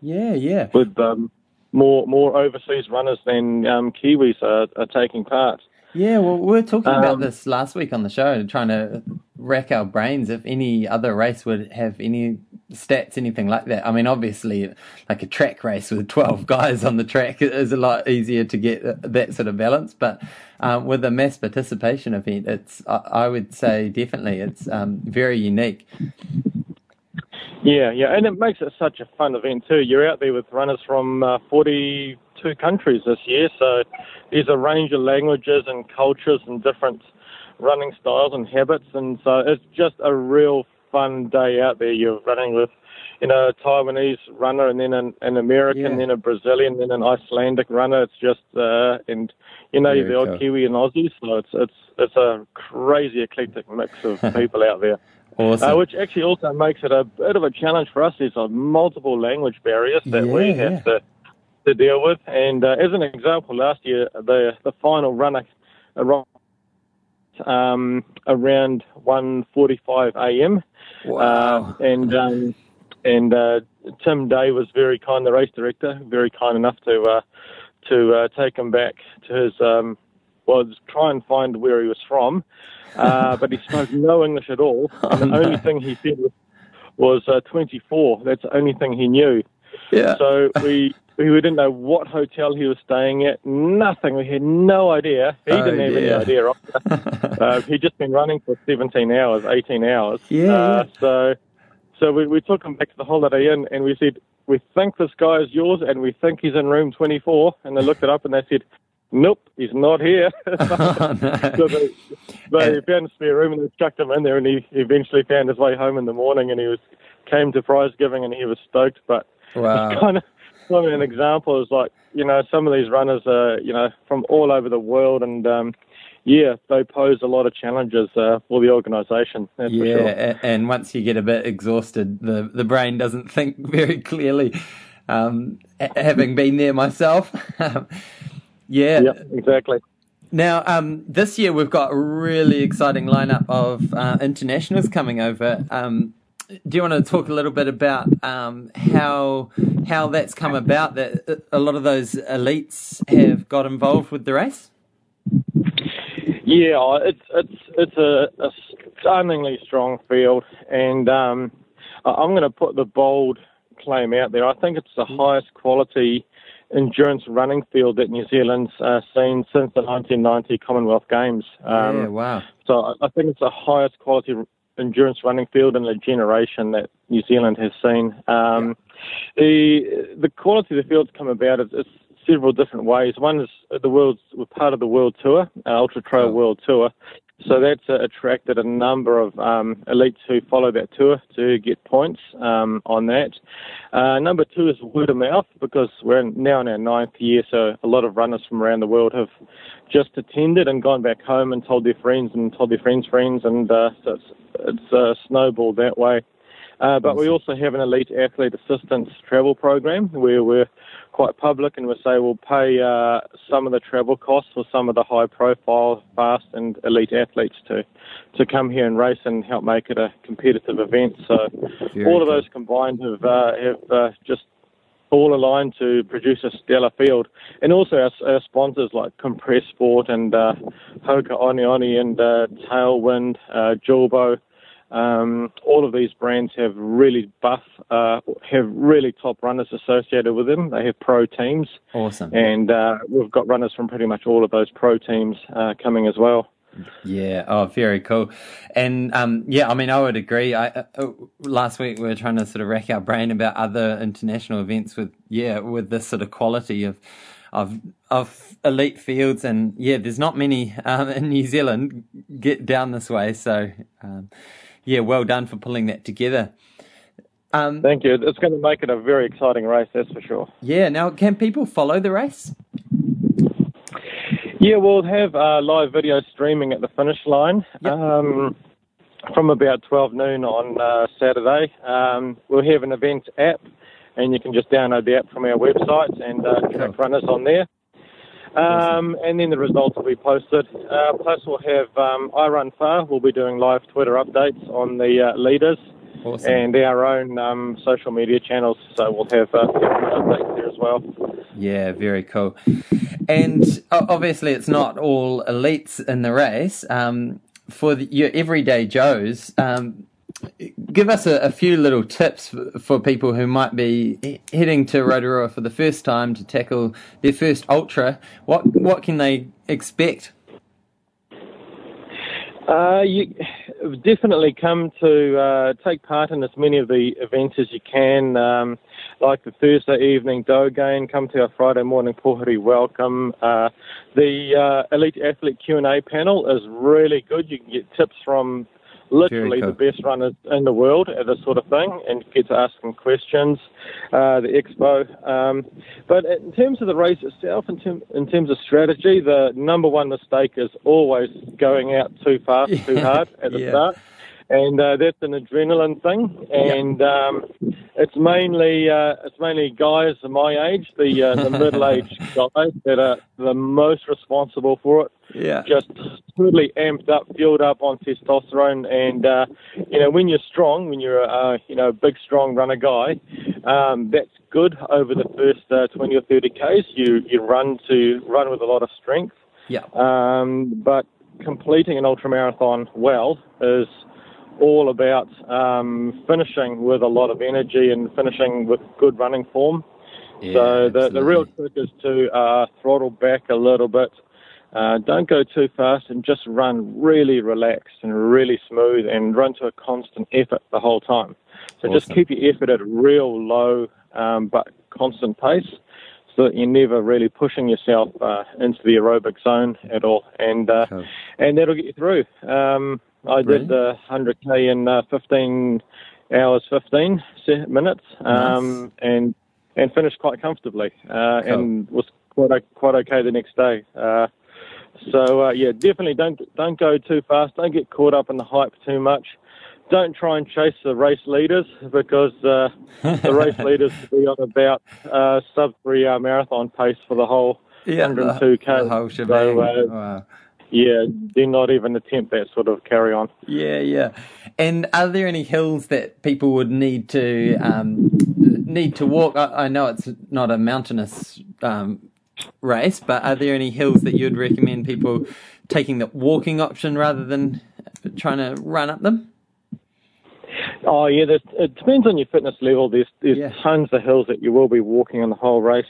Yeah, yeah. with um, more more overseas runners than um, Kiwis are, are taking part. Yeah, well, we were talking about Um, this last week on the show, trying to rack our brains if any other race would have any stats, anything like that. I mean, obviously, like a track race with 12 guys on the track is a lot easier to get that sort of balance. But um, with a mass participation event, it's, I, I would say definitely, it's um, very unique. Yeah, yeah, and it makes it such a fun event too. You're out there with runners from uh, 42 countries this year, so there's a range of languages and cultures and different running styles and habits, and so it's just a real fun day out there. You're running with, you know, a Taiwanese runner, and then an, an American, Yeah. then a Brazilian, then an Icelandic runner. It's just, uh, and you know, Very the odd. Kiwi and Aussie, so it's it's it's a crazy eclectic mix of people out there. Awesome. Uh, which actually also makes it a bit of a challenge for us. There's uh, multiple language barriers that we Yeah. have to, to deal with. And uh, as an example, last year the the final runner arrived um, around 1:45 a.m. wow. Uh, and um, and uh, Tim Day was very kind, the race director, very kind enough to uh, to uh, take him back to his um, well, try and find where he was from. Uh, but he spoke no English at all, and the only thing he said was, was uh, 24. That's the only thing he knew. yeah. So we we didn't know what hotel he was staying at. Nothing. We had no idea. He Oh, didn't have any idea. uh, he'd just been running for 17 hours, 18 hours. Yeah, Uh. So so we, we took him back to the Holiday Inn and we said, we think this guy is yours and we think he's in room 24. And they looked it up and they said, nope, he's not here. Oh, so they, they found a spare room and they chucked him in there and he eventually found his way home in the morning and he was came to prize giving and he was stoked. But Wow. it's kind of kind of an example is like you know some of these runners are you know from all over the world and um, yeah they pose a lot of challenges uh, for the organisation. That's for Yeah, sure. and once you get a bit exhausted, the the brain doesn't think very clearly. Um, having been there myself, yeah. Yeah, exactly. Now, um, this year we've got a really exciting lineup of uh, internationals coming over. Um, do you want to talk a little bit about um, how how that's come about? That a lot of those elites have got involved with the race. Yeah, it's it's it's a, a stunningly strong field, and um, I'm going to put the bold claim out there. I think it's the highest quality endurance running field that New Zealand's uh, seen since the 1990 Commonwealth Games. Um, yeah, wow. So I- think it's the highest quality endurance running field in a generation that New Zealand has seen. Um, The the quality of the field's come about is, is several different ways. One is the world's we're part of the World Tour, uh, Ultra Trail Oh. World Tour. So that's uh, attracted a number of um, elites who follow that tour to get points um, on that. Uh, number two is word of mouth because we're now in our ninth year, so a lot of runners from around the world have just attended and gone back home and told their friends and told their friends' friends, and uh, so it's, it's uh, snowballed that way. Uh, but we also have an elite athlete assistance travel program where we're quite public and we say we'll pay uh, some of the travel costs for some of the high profile, fast and elite athletes to, to come here and race and help make it a competitive event. So Very all of those combined have, uh, have uh, just all aligned to produce a stellar field. And also our, our sponsors like Compressport and uh, Hoka One One and uh, Tailwind, uh, Julbo, um, all of these brands have really buff, uh, have really top runners associated with them. They have pro teams, Awesome. and uh, we've got runners from pretty much all of those pro teams uh, coming as well. Yeah. Oh, very cool. And um, yeah, I mean, I would agree. I uh, uh, last week we were trying to sort of rack our brain about other international events with yeah with this sort of quality of of of elite fields, and yeah, there's not many um, in New Zealand get down this way. So um, yeah, well done for pulling that together. Um, Thank you. It's going to make it a very exciting race, that's for sure. yeah. Now, can people follow the race? Yeah, we'll have uh, live video streaming at the finish line um, from about 12 noon on uh, Saturday. Um, we'll have an event app, and you can just download the app from our website and uh, track runners on there. Um, and then the results will be posted. Uh, plus, we'll have um, iRunFar. We'll be doing live Twitter updates on the uh, leaders Awesome. and our own um, social media channels. So we'll have uh, updates there as well. Yeah, very cool. And obviously, it's not all elites in the race. Um, for the, your everyday Joes, um, give us a, a few little tips for, people who might be heading to Rotorua for the first time to tackle their first ultra. What what can they expect? Uh, you definitely come to uh, take part in as many of the events as you can. Um, like the Thursday evening Dogain, come to our Friday morning Powhiri welcome. Uh, the uh, Elite Athlete Q&A panel is really good. You can get tips from literally the best runners in the world at this sort of thing and get to ask them questions. Uh, the expo. Um, but in terms of the race itself, in, term, in terms of strategy, the number one mistake is always going out too fast, too hard at the Yeah. start. And uh, that's an adrenaline thing, and um, it's mainly uh, it's mainly guys of my age, the uh, the middle aged guys that are the most responsible for it Yeah. just totally amped up, fueled up on testosterone. And uh, you know, when you're strong, when you're a uh, you know big, strong runner guy, um, that's good over the first uh, 20 or 30 k's. You you run to run with a lot of strength, Yeah. um, but completing an ultramarathon well is all about um, finishing with a lot of energy and finishing with good running form. Yeah, So the, the real trick is to uh, throttle back a little bit. Uh, don't go too fast and just run really relaxed and really smooth and run to a constant effort the whole time. So just keep your effort at a real low um, but constant pace so that you're never really pushing yourself uh, into the aerobic zone at all. And uh, and that'll get you through. Um, I did the 100k in uh, 15 hours 15 minutes, um, and and finished quite comfortably, uh, Cool. and was quite quite okay the next day. Uh, so uh, yeah, definitely don't don't go too fast. Don't get caught up in the hype too much. Don't try and chase the race leaders because uh, the race leaders will be on about uh, sub three hour marathon pace for the whole yeah, 102k. the whole shebang. So, uh, wow. Yeah, do not even attempt that sort of carry on. Yeah, yeah. And are there any hills that people would need to um, need to walk? I, I know it's not a mountainous um, race, but are there any hills that you'd recommend people taking the walking option rather than trying to run up them? Oh yeah, it depends on your fitness level. There's there's Yeah. tons of hills that you will be walking on the whole race.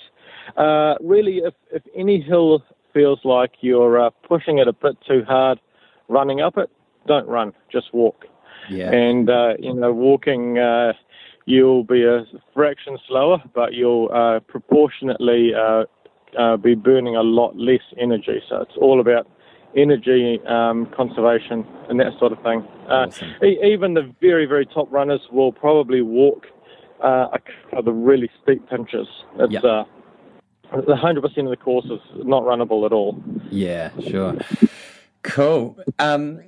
Uh, really, if if any hill feels like you're uh, pushing it a bit too hard, running up it, don't run, just walk. Yeah. And uh, you know, walking, uh, you'll be a fraction slower, but you'll uh, proportionately uh, uh, be burning a lot less energy. So it's all about energy um, conservation and that sort of thing. Uh, Awesome. e- even the very, very top runners will probably walk uh, a couple of the really steep pinches. It's Yeah. Uh, the 100% of the course is not runnable at all. Yeah, sure. Cool. Um,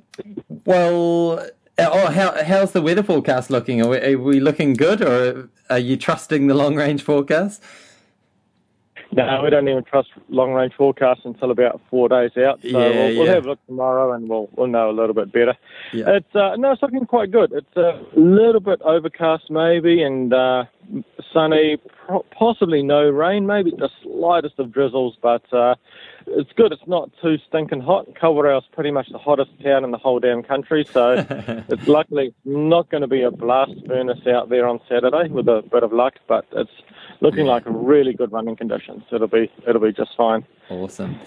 well, oh, how, how's the weather forecast looking? Are we, are we looking good, or are you trusting the long range forecast? No, we don't even trust long range forecasts until about four days out. So Yeah, we'll, we'll yeah. have a look tomorrow and we'll we'll know a little bit better. Yeah. It's uh, no, it's looking quite good. It's a little bit overcast maybe and uh, sunny, possibly no rain, maybe the slightest of drizzles, but uh, it's good. It's not too stinking hot. Kawerau's pretty much the hottest town in the whole damn country, so it's luckily not going to be a blast furnace out there on Saturday with a bit of luck, but it's looking like really good running conditions. It'll be it'll be just fine. Awesome.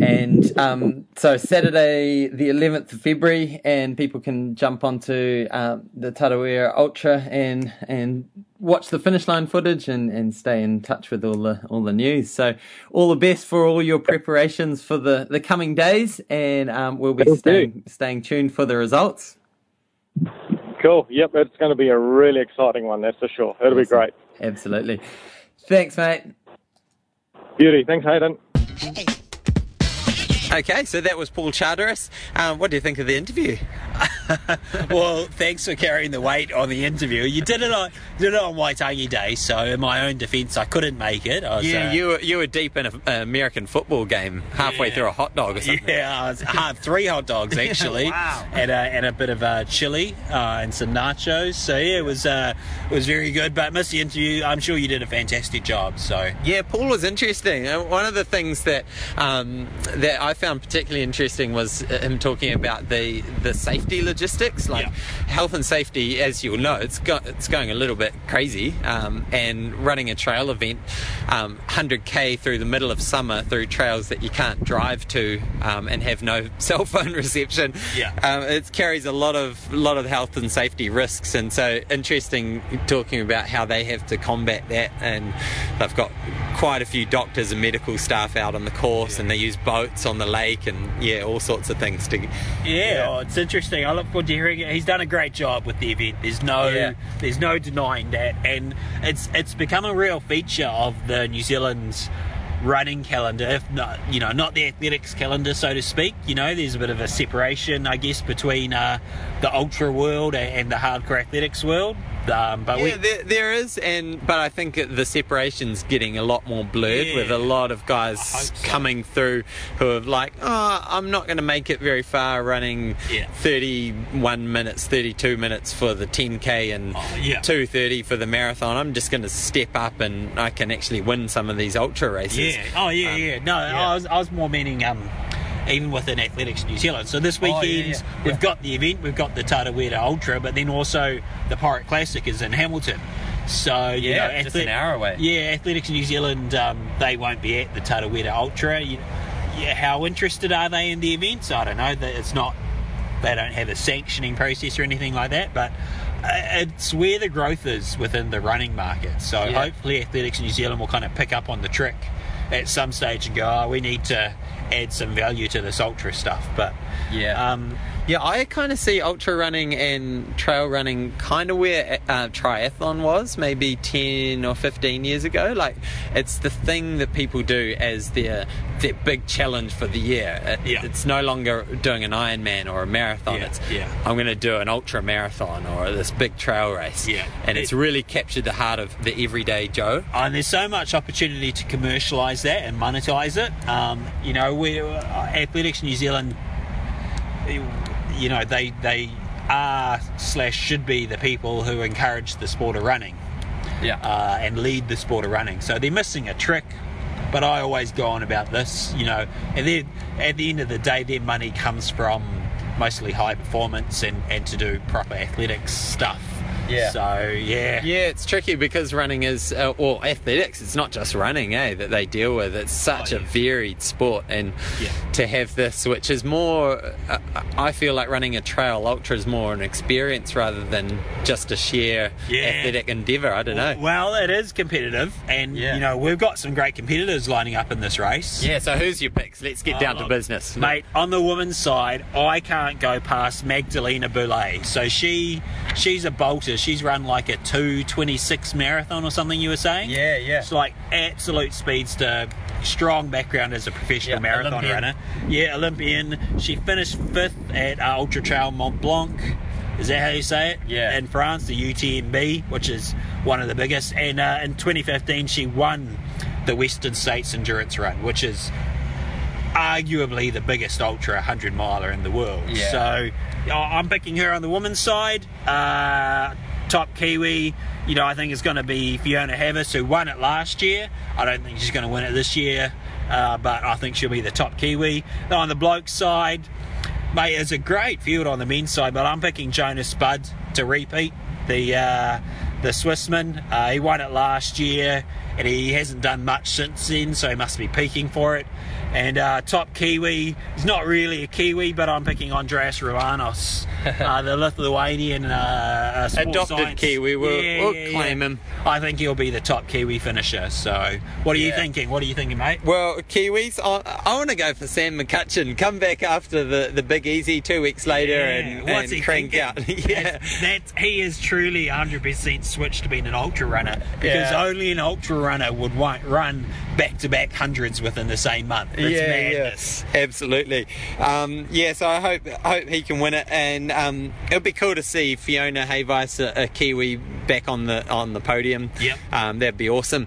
And um, so Saturday, the 11th of February, and people can jump onto um, the Tarawera Ultra and and watch the finish line footage and, and stay in touch with all the all the news. So all the best for all your preparations for the, the coming days, and um, we'll be Thank you. staying staying tuned for the results. Cool. Yep, it's going to be a really exciting one. That's for sure. It'll be great. Absolutely. Thanks, mate. Beauty. Thanks, Hayden. Okay, so that was Paul Charteris. Um, what do you think of the interview? well, thanks for carrying the weight on the interview. You did it on did it on Waitangi Day, so in my own defence, I couldn't make it. I was, Yeah, uh, you were, you were deep in an American football game, halfway Yeah. through a hot dog or something. Yeah, I was, had three hot dogs actually, Wow. and a, and a bit of uh, chili uh, and some nachos. So yeah, it was uh, it was very good. But missed the interview. I'm sure you did a fantastic job. So Yeah, Paul was interesting. Uh, One of the things that um, that I found particularly interesting was uh, him talking about the the safety logistics, like Yeah. health and safety. As you'll know, it's go, it's going a little bit crazy, um, and running a trail event, um, 100k through the middle of summer through trails that you can't drive to um, and have no cell phone reception. Yeah. um, it carries a lot of lot of health and safety risks, and so interesting talking about how they have to combat that, and they've got quite a few doctors and medical staff out on the course, and they use boats on the lake, and yeah, all sorts of things to. yeah, Oh, it's interesting. I look forward to hearing it. He's done a great job with the event. There's no Yeah. there's no denying that, and it's it's become a real feature of the New Zealand's running calendar if not you know not the athletics calendar so to speak you know there's a bit of a separation i guess between uh, the ultra world and, and the hardcore athletics world um, but Yeah, we there, there is, and but I think the separation's getting a lot more blurred Yeah. with a lot of guys so. coming through who have like, oh, I'm not going to make it very far running Yeah. 31 minutes, 32 minutes for the 10k and Oh, yeah. 2:30 for the marathon. I'm just going to step up and I can actually win some of these ultra races. Yeah. Oh, yeah, Um, yeah. No, I was, I was more meaning um, even within athletics New Zealand. So this Oh, yeah, weekend yeah, we've yeah. got the event, we've got the Tarawera Ultra, but then also the Porritt Classic is in Hamilton. So you Yeah, know, just an hour away. Yeah, Athletics New Zealand, um, they won't be at the Tarawera Ultra. You, yeah, how interested are they in the events? I don't know. It's not. They don't have a sanctioning process or anything like that, but. uh, It's where the growth is within the running market. So Yeah. hopefully, Athletics New Zealand will kind of pick up on the trick at some stage and go, oh, we need to add some value to this ultra stuff. But Yeah. um, Yeah, I kind of see ultra running and trail running kind of where uh, triathlon was maybe 10 or 15 years ago. Like, it's the thing that people do as their their big challenge for the year. It- Yeah. It's no longer doing an Ironman or a marathon. Yeah, It's, yeah. I'm going to do an ultra marathon or this big trail race. Yeah. And it's really captured the heart of the everyday Joe. and there's so much opportunity to commercialise that and monetize it. Um, you know, we uh, Athletics New Zealand, you know, they they are slash should be the people who encourage the sport of running Yeah. uh, and lead the sport of running. So they're missing a trick. But I always go on about this, you know, and then at the end of the day, their money comes from mostly high performance and, and to do proper athletics stuff. Yeah. So yeah. Yeah, it's tricky because running is, uh, or athletics, it's not just running, eh, that they deal with. It's such Oh, a varied sport. And Yeah. to have this, which is more, uh, I feel like running a trail ultra is more an experience rather than just a sheer Yeah. athletic endeavour. I don't know. Well, it is competitive, and Yeah. you know we've got some great competitors lining up in this race. Yeah, so who's your picks? Let's get down to Oh, business. mate. On the women's side, I can't go past Magdalena Boulet. So she, she's a bolter. She's run like a two twenty six marathon or something. You were saying? Yeah, yeah. It's like absolute speedster. Strong background as a professional Yeah, marathon Olympian. runner. Yeah, Olympian. She finished fifth at uh, Ultra Trail Mont Blanc. Is that how you say it? Yeah. In France, the UTMB, which is one of the biggest. And uh, in 2015, she won the Western States Endurance Run, which is arguably the biggest ultra 100 miler in the world. Yeah. So I'm picking her on the women's side. Uh, top Kiwi, you know, I think it's going to be Fiona Hayvice, who won it last year. I don't think she's going to win it this year, uh, but I think she'll be the top Kiwi. On the bloke side, mate, it's a great field on the men's side, but I'm picking Jonas Buud to repeat. The uh, the Swissman, uh, he won it last year, and he hasn't done much since then, so he must be peaking for it. And uh, top Kiwi, he's not really a Kiwi, but I'm picking Andrius Ramonas, uh, the Lithuanian uh, uh, Adopted science. Kiwi, we'll- we'll claim him. I think he'll be the top Kiwi finisher. So, what are you thinking? What are you thinking, mate? Well, Kiwis, I, I want to go for Sam McCutcheon. Come back after the, the big easy two weeks later and, What's and he crank thinking? out. yeah. That's, that's, he is truly 100% switched to being an ultra runner because Yeah. only an ultra runner would run back to back hundreds within the same month. It's madness. yeah, absolutely. Um, yeah, so I hope hope he can win it, and um, it'll be cool to see Fiona Hayvice, a, a Kiwi, back on the on the podium. Yep. um, that'd be awesome.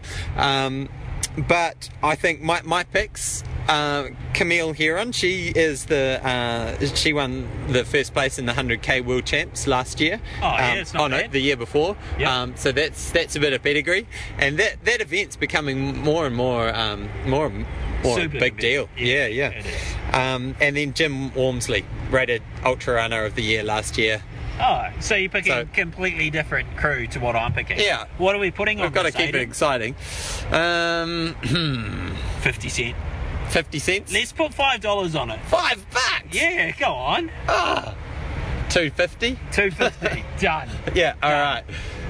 But I think my my picks. Uh, Camille Herron, she is the uh, she won the first place in the 100k World Champs last year. Oh, yeah, Um, it's not oh, no, the year before. Yep. Um, so that's that's a bit of pedigree, and that that event's becoming more and more um, more more Super big event. deal. Yeah, Yeah, yeah. Um, and then Jim Walmsley, rated Ultra Runner of the Year last year. Oh, so you're picking So- completely different crew to what I'm picking. Yeah. What are we putting on We've got to keep it exciting. Um, 50 cent. 50 cents? Let's put $5 on it. Five bucks! Yeah, go on. Ah, 250 250 Done. Yeah, alright.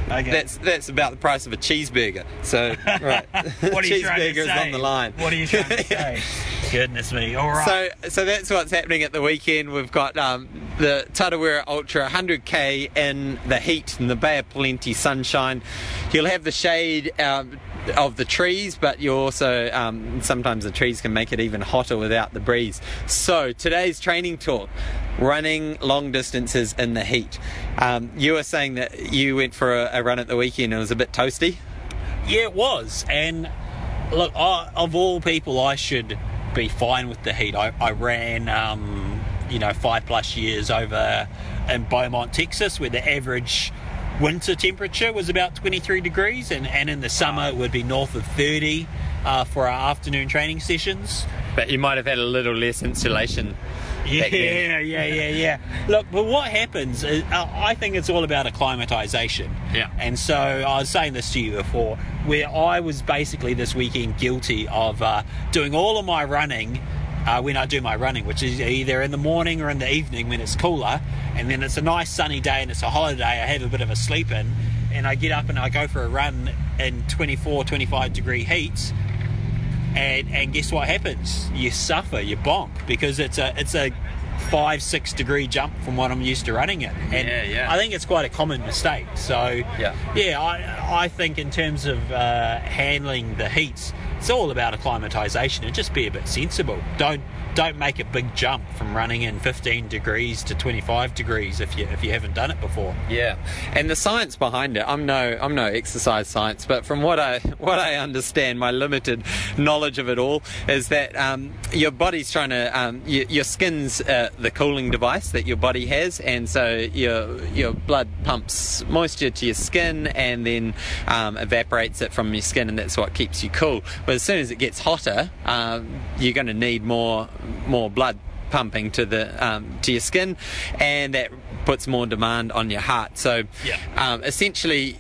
Okay. That's that's about the price of a cheeseburger. So, right. what are you trying to Cheeseburger's say? on the line. What are you trying to say? Goodness me. All right. So, so that's what's happening at the weekend. We've got um, the Tarawera Ultra 100k in the heat in the Bay of Plenty sunshine. You'll have the shade um, of the trees, but you also um, sometimes the trees can make it even hotter without the breeze. So today's training talk. Running long distances in the heat. Um, you were saying that you went for a, a run at the weekend and it was a bit toasty. Yeah, it was. And look, I, of all people, I should be fine with the heat. I, I ran, um, you know, five plus years over in Beaumont, Texas, where the average winter temperature was about 23 degrees, and, and in the summer it would be north of 30 uh, for our afternoon training sessions. But you might have had a little less insulation. Yeah, yeah, yeah, yeah. Look, but what happens is, uh, I think it's all about acclimatization. Yeah. And so I was saying this to you before, where I was basically this weekend guilty of uh, doing all of my running uh, when I do my running, which is either in the morning or in the evening when it's cooler, and then it's a nice sunny day and it's a holiday, I have a bit of a sleep in, and I get up and I go for a run in 24, 25 degree heat and and guess what happens? You suffer, you bonk because it's a it's a five six degree jump from what I'm used to running it. And Yeah, yeah. I think it's quite a common mistake. So Yeah. yeah, I I think in terms of uh, handling the heats, it's all about acclimatization and just be a bit sensible. Don't don't make a big jump from running in 15 degrees to 25 degrees if you if you haven't done it before. Yeah, and the science behind it. I'm no, I'm no exercise science, but from what I what I understand, my limited knowledge of it all is that um, your body's trying to, um, your, your skin's uh, the cooling device that your body has, and so your your blood pumps moisture to your skin and then um, evaporates it from your skin, and that's what keeps you cool. But as soon as it gets hotter, um, you're going to need more more blood pumping to the um, to your skin, and that puts more demand on your heart. So, Yeah. um, essentially,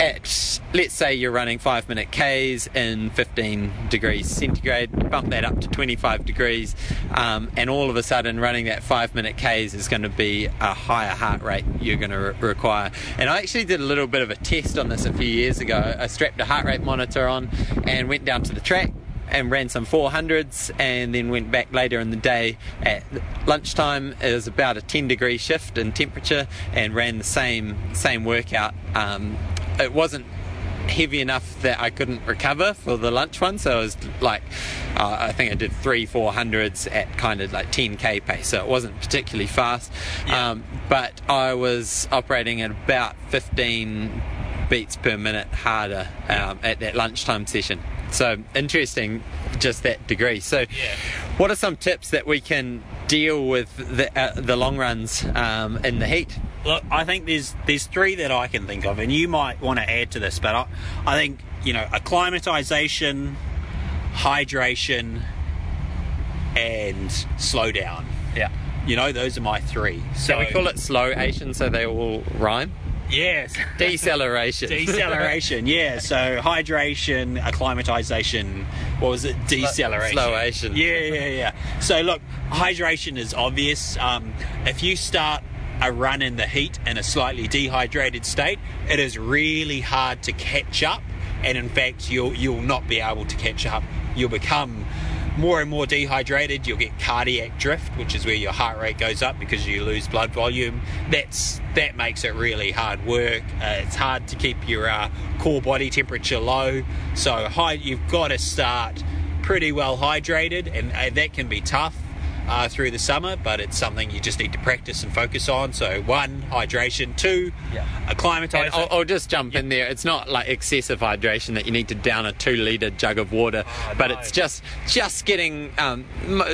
at let's say you're running five minute Ks in 15 degrees centigrade, bump that up to 25 degrees, um, and all of a sudden running that five minute Ks is going to be a higher heart rate you're going to re- require. And I actually did a little bit of a test on this a few years ago. I strapped a heart rate monitor on and went down to the track and ran some 400s and then went back later in the day at lunchtime it was about a 10 degree shift in temperature and ran the same same workout um, it wasn't heavy enough that I couldn't recover for the lunch one. So it was like, uh, I think I did three, four hundreds at kind of like 10k pace. So it wasn't particularly fast. Yeah. Um, but I was operating at about 15 beats per minute harder um, at that lunchtime session. So interesting, just that degree. So, Yeah. what are some tips that we can deal with the, uh, the long runs um, in the heat? Look, I think there's there's three that I can think of, and you might want to add to this, but I, I think you know acclimatization, hydration, and slow down. Yeah. You know, those are my three. So So we call it slow Asian, so they all rhyme. Yes. Deceleration. Deceleration, yeah. So hydration, acclimatization. What was it? Deceleration. slow Asian. Yeah, yeah, yeah. So look, hydration is obvious. Um, if you start a run in the heat in a slightly dehydrated state, it is really hard to catch up. And in fact, you'll you'll not be able to catch up. You'll become more and more dehydrated. You'll get cardiac drift, which is where your heart rate goes up because you lose blood volume. That's that makes it really hard work. Uh, it's hard to keep your uh, core body temperature low. So high, you've got to start pretty well hydrated, and uh, that can be tough. Uh, through the summer, but it's something you just need to practice and focus on. So, one, hydration. Two, Yeah. Acclimatization. I'll, I'll just jump in there. It's not like excessive hydration that you need to down a two liter jug of water, Oh, but no. it's just just getting um,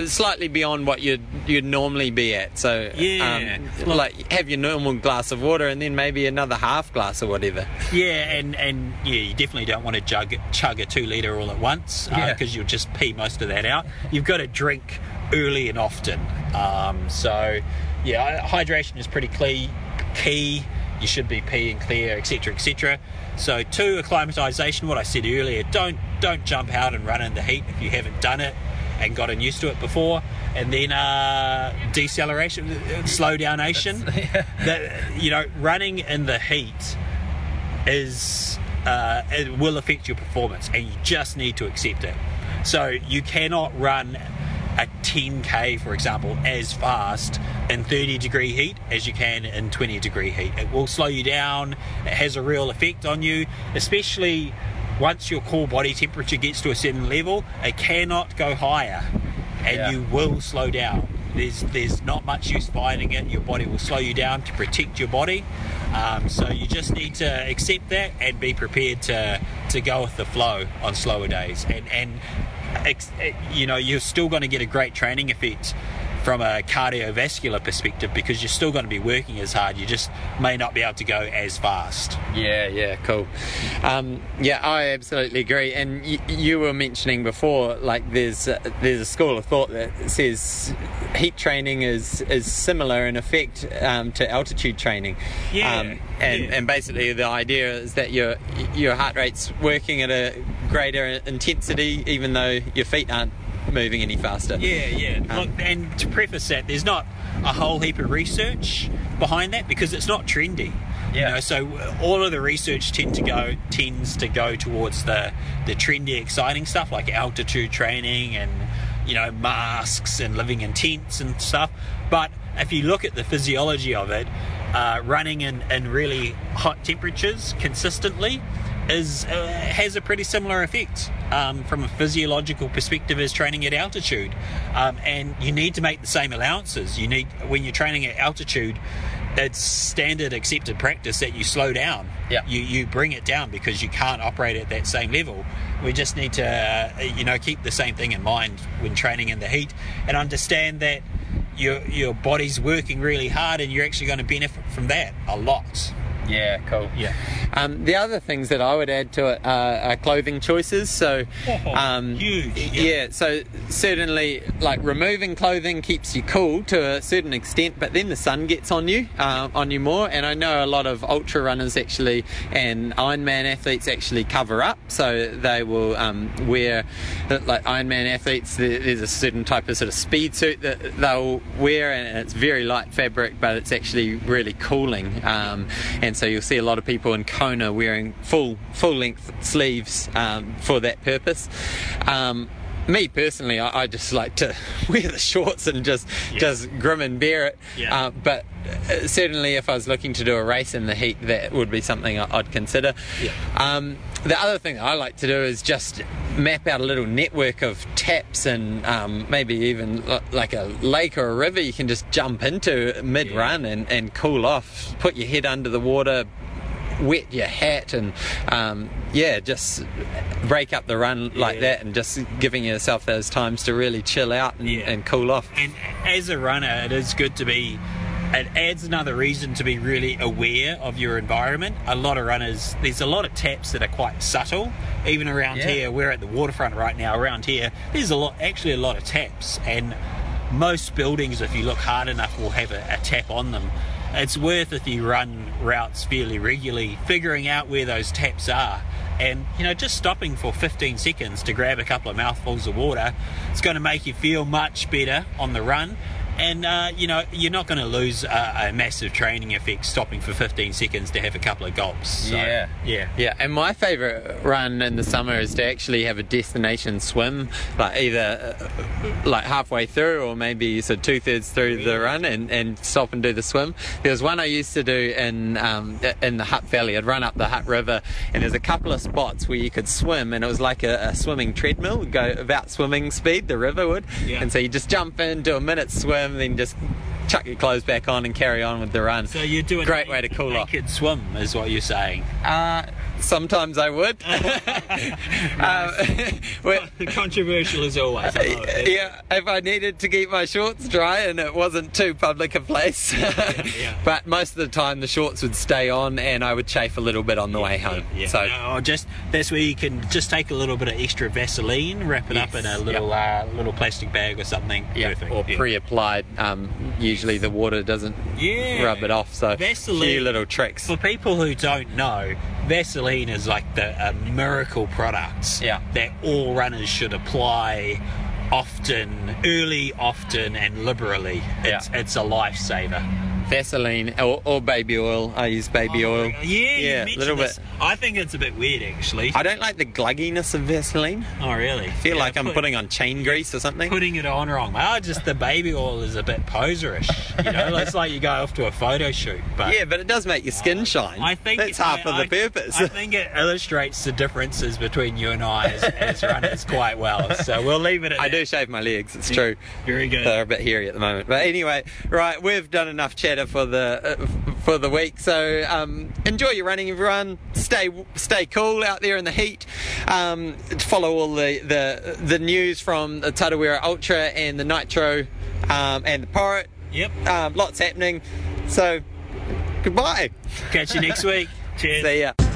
slightly beyond what you'd you'd normally be at. So Yeah. um, like have your normal glass of water and then maybe another half glass or whatever. Yeah, and, and yeah, you definitely don't want to jug, chug a two litre all at once Yeah. because you'll just pee most of that out. You've got to drink early and often. Um, so, yeah, hydration is pretty key. key. You should be peeing clear, etc., etc. So, two, acclimatization. What I said earlier, don't don't jump out and run in the heat if you haven't done it and gotten used to it before. And then uh, deceleration, uh, slow downation. That you know, running in the heat is uh, it will affect your performance, and you just need to accept it. So you cannot run 10k, for example, as fast in 30 degree heat as you can in 20 degree heat. It will slow you down. It has a real effect on you, especially once your core body temperature gets to a certain level. It cannot go higher, and Yeah. you will slow down. There's there's not much use fighting it. Your body will slow you down to protect your body. Um, so you just need to accept that and be prepared to to go with the flow on slower days. And and Eh, you know you're still going to get a great training effect from a cardiovascular perspective because you're still going to be working as hard. You just may not be able to go as fast. Yeah, yeah, cool. Um, yeah, I absolutely agree. And y- you were mentioning before, like there's uh, there's a school of thought that says heat training is is similar in effect um, to altitude training. Yeah, Um, and yeah. and basically the idea is that your your heart rate's working at a greater intensity, even though your feet aren't moving any faster. Yeah, yeah. Um, Look, and to preface that, there's not a whole heap of research behind that because it's not trendy. Yeah. You know, so all of the research tend to go tends to go towards the the trendy, exciting stuff like altitude training and you know masks and living in tents and stuff. But if you look at the physiology of it, uh, running in, in really hot temperatures consistently is uh, has a pretty similar effect um, from a physiological perspective as training at altitude. Um, and you need to make the same allowances. You need when you're training at altitude. It's standard accepted practice that you slow down. Yeah. You you bring it down because you can't operate at that same level. We just need to uh, you know keep the same thing in mind when training in the heat and understand that your your body's working really hard and you're actually going to benefit from that a lot. Yeah, cool. Yeah. Um, the other things that I would add to it are, are clothing choices. So, um, Huge, Yeah. yeah. So certainly, like removing clothing keeps you cool to a certain extent, but then the sun gets on you, uh, on you more. And I know a lot of ultra runners actually and Ironman athletes actually cover up, so they will um, wear like Ironman athletes. There's a certain type of sort of speed suit that they'll wear, and it's very light fabric, but it's actually really cooling. Um, and so you'll see a lot of people in Kona wearing full full length sleeves um, for that purpose. Um, me personally, I, I just like to wear the shorts and just Yeah. just grim and bear it. Yeah. Uh, but uh, certainly if I was looking to do a race in the heat, that would be something I'd consider. Yeah. Um, the other thing I like to do is just map out a little network of taps and um, maybe even l- like a lake or a river you can just jump into mid run and, and cool off, put your head under the water, wet your hat, and um, yeah, just break up the run like Yeah. that and just giving yourself those times to really chill out and, Yeah. and cool off. And as a runner, it is good to be. It adds another reason to be really aware of your environment. A lot of runners, there's a lot of taps that are quite subtle. Even around Yeah. here, we're at the waterfront right now. Around here, there's a lot, actually a lot of taps, and most buildings, if you look hard enough, will have a, a tap on them. It's worth if you run routes fairly regularly, figuring out where those taps are, and you know just stopping for 15 seconds to grab a couple of mouthfuls of water. It's going to make you feel much better on the run. And uh, you know you're not going to lose a, a massive training effect stopping for 15 seconds to have a couple of gulps. So, Yeah. yeah, Yeah, and my favourite run in the summer is to actually have a destination swim, like either uh, like halfway through or maybe so two thirds through the run and, and stop and do the swim. There was one I used to do in um, in the Hutt Valley. I'd run up the Hutt River, and there's a couple of spots where you could swim, and it was like a, a swimming treadmill, go about swimming speed. The river would, Yeah. and so you just jump in, do a minute swim, then just chuck your clothes back on and carry on with the run. So you're doing Great a way to cool off. naked swim, is what you're saying. Uh, sometimes I would. um, well, Controversial as always. Yeah, if I needed to keep my shorts dry and it wasn't too public a place. yeah. But most of the time the shorts would stay on and I would chafe a little bit on the way home. Yeah. So No, just that's where you can just take a little bit of extra Vaseline, wrap it up in a little uh, little plastic bag or something. yeah, Perfect. or yeah. pre-applied. Um, usually the water doesn't Yeah. rub it off. So Vaseline- few little tricks. For people who don't know, Vaseline is like the a miracle products Yeah. that all runners should apply often, early, often, and liberally. It's, Yeah. it's a lifesaver. Vaseline or, or baby oil. I use baby oh, oil. Oh, yeah, yeah, a little bit. I think it's a bit weird, actually. I don't like the glugginess of Vaseline. oh, really? I feel Yeah, like I'm put- putting on chain grease or something. putting it on wrong. Oh, just the baby oil is a bit poserish. You know, it's like you go off to a photo shoot. But Yeah, but it does make your skin uh, shine. I think that's half I- of the I- purpose. I think it illustrates the differences between you and I as, as runners quite well. So we'll leave it at I that. do shave my legs. It's true. Very good. They're a bit hairy at the moment, but anyway, right? We've done enough chatter for the uh, for the week. So um, enjoy your running, everyone. Stay stay cool out there in the heat. Um, follow all the, the the news from the Tarawera Ultra and the Nitro um, and the Pirate. Yep. Um, lots happening. So goodbye. Catch you next week. Cheers. See ya.